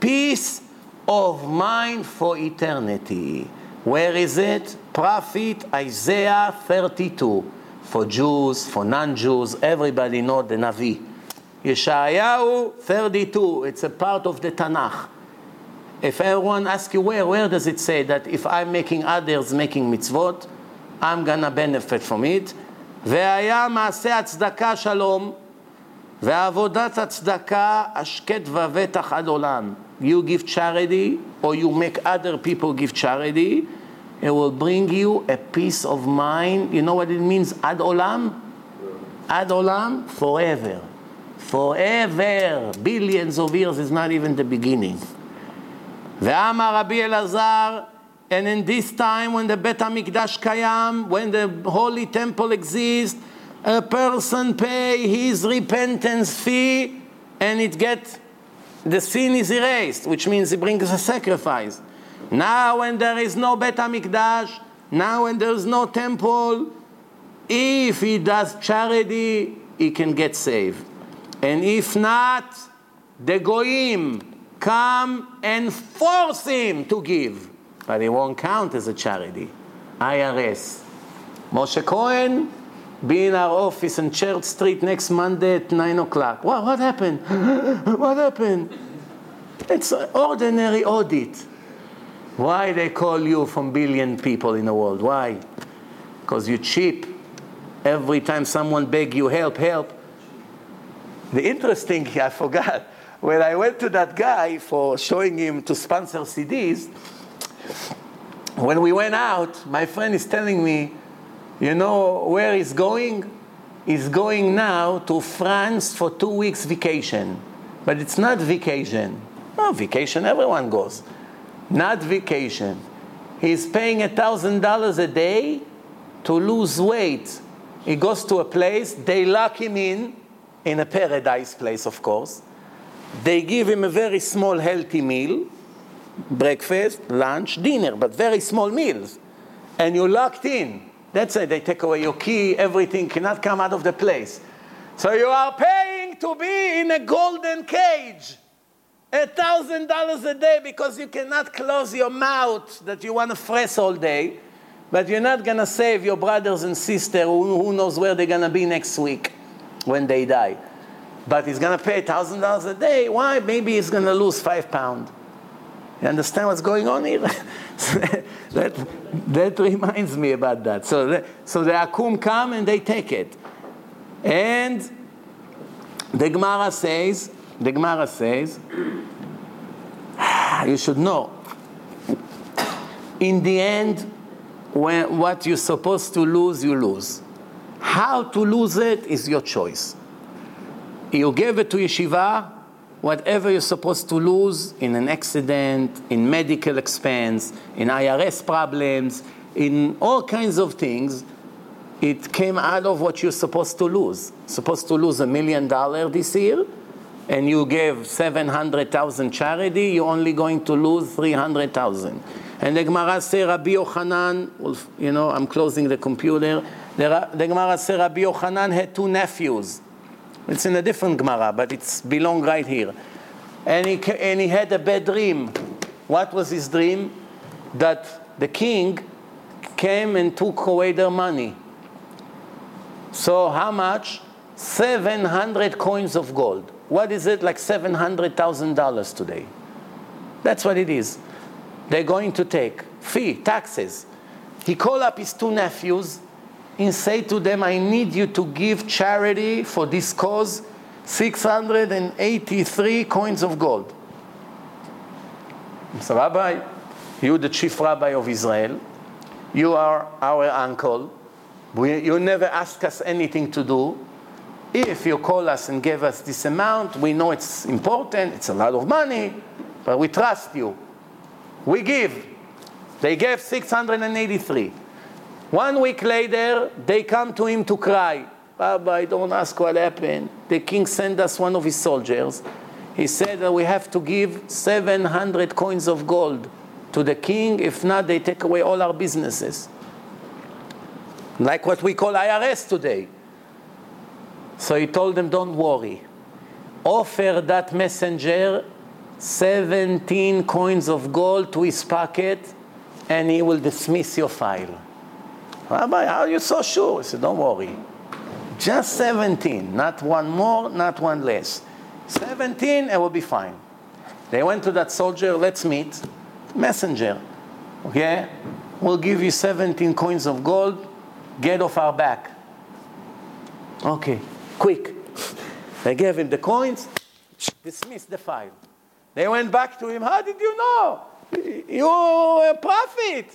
Peace of mind for eternity. Where is it? Prophet Isaiah 32. For Jews, for non-Jews, everybody know the Navi. Yeshayahu 32, it's a part of the Tanakh. If everyone asks you where, where does it say that if I'm making others making mitzvot, I'm gonna benefit from it? והיה מעשה הצדקה שלום, ועבודת הצדקה השקט ובטח עד עולם. You give charity, or you make other people give charity, it will bring you a peace of mind. You know what it means, ad olam? Ad olam, forever. Forever. Billions of years is not even the beginning. ואמר רבי אלעזר, and in this time when the Bet HaMikdash Kayam, when the holy temple exists, a person pay his repentance fee and it get, the sin is erased, which means he brings a sacrifice. Now when there is no Bet HaMikdash, now when there is no temple, if he does charity, he can get saved. And if not, the goyim come and force him to give. But it won't count as a charity. IRS. Moshe Cohen, be in our office on Church Street next Monday at 9 o'clock. What, what happened? what happened? It's an ordinary audit. Why they call you from billion people in the world? Why? Because you're cheap. Every time someone beg you help, help. The interesting, I forgot, when I went to that guy for showing him to sponsor CDs, when we went out, my friend is telling me, you know where he's going? He's going now to France for two weeks vacation. But it's not vacation. No, vacation, everyone goes. Not vacation. He's paying a thousand dollars a day to lose weight. He goes to a place, they lock him in, in a paradise place, of course. They give him a very small, healthy meal breakfast, lunch, dinner, but very small meals. And you're locked in. That's it. They take away your key, everything cannot come out of the place. So you are paying to be in a golden cage. A thousand dollars a day because you cannot close your mouth that you want to fresh all day, but you're not gonna save your brothers and sisters who, who knows where they're gonna be next week when they die. But he's gonna pay a thousand dollars a day. Why? Maybe he's gonna lose five pounds. You understand what's going on here? that, that reminds me about that. So the, so the Akum come and they take it. And the Gemara says, the Gemara says, you should know, in the end, when what you're supposed to lose, you lose. How to lose it is your choice. You give it to yeshiva, whatever you're supposed to lose in an accident, in medical expense, in IRS problems, in all kinds of things, it came out of what you're supposed to lose. Supposed to lose a million dollars this year, and you gave 700,000 charity, you're only going to lose 300,000. And the Gemara says, Rabbi Yochanan, you know, I'm closing the computer. The, the Gemara says, Rabbi Yochanan had two nephews. It's in a different Gemara, but it's belong right here. And he, and he had a bad dream. What was his dream? That the king came and took away their money. So how much? 700 coins of gold. What is it? Like $700,000 today. That's what it is. They're going to take fee, taxes. He called up his two nephews and say to them, I need you to give charity for this cause 683 coins of gold. So, Rabbi, you the chief rabbi of Israel, you are our uncle. We, you never ask us anything to do. If you call us and give us this amount, we know it's important, it's a lot of money, but we trust you. We give. They gave 683. One week later, they come to him to cry. Baba, I don't ask what happened. The king sent us one of his soldiers. He said that we have to give 700 coins of gold to the king. If not, they take away all our businesses. Like what we call IRS today. So he told them, don't worry. Offer that messenger 17 coins of gold to his pocket and he will dismiss your file. Rabbi, how are you so sure? He said, Don't worry. Just 17, not one more, not one less. 17, it will be fine. They went to that soldier, let's meet. Messenger, okay? We'll give you 17 coins of gold, get off our back. Okay, quick. They gave him the coins, dismissed the file. They went back to him, How did you know? You're a prophet.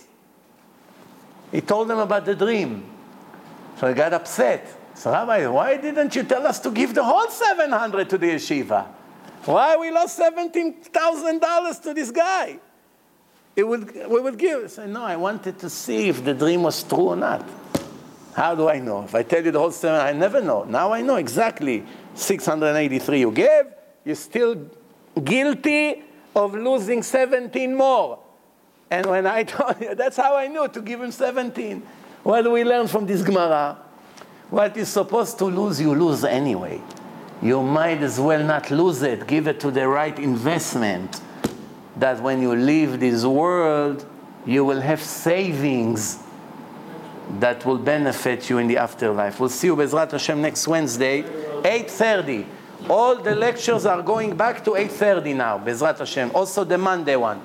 He told them about the dream. So he got upset. So, Rabbi, why didn't you tell us to give the whole 700 to the yeshiva? Why we lost $17,000 to this guy? It would, we would give. I said, no, I wanted to see if the dream was true or not. How do I know? If I tell you the whole seven, I never know. Now I know exactly 683 you gave. You're still guilty of losing 17 more. And when I told you, that's how I knew to give him 17. What do we learn from this Gemara? What is supposed to lose, you lose anyway. You might as well not lose it. Give it to the right investment. That when you leave this world, you will have savings that will benefit you in the afterlife. We'll see you Bezrat Hashem next Wednesday, 8.30. All the lectures are going back to 8.30 now, Bezrat Hashem. Also the Monday one.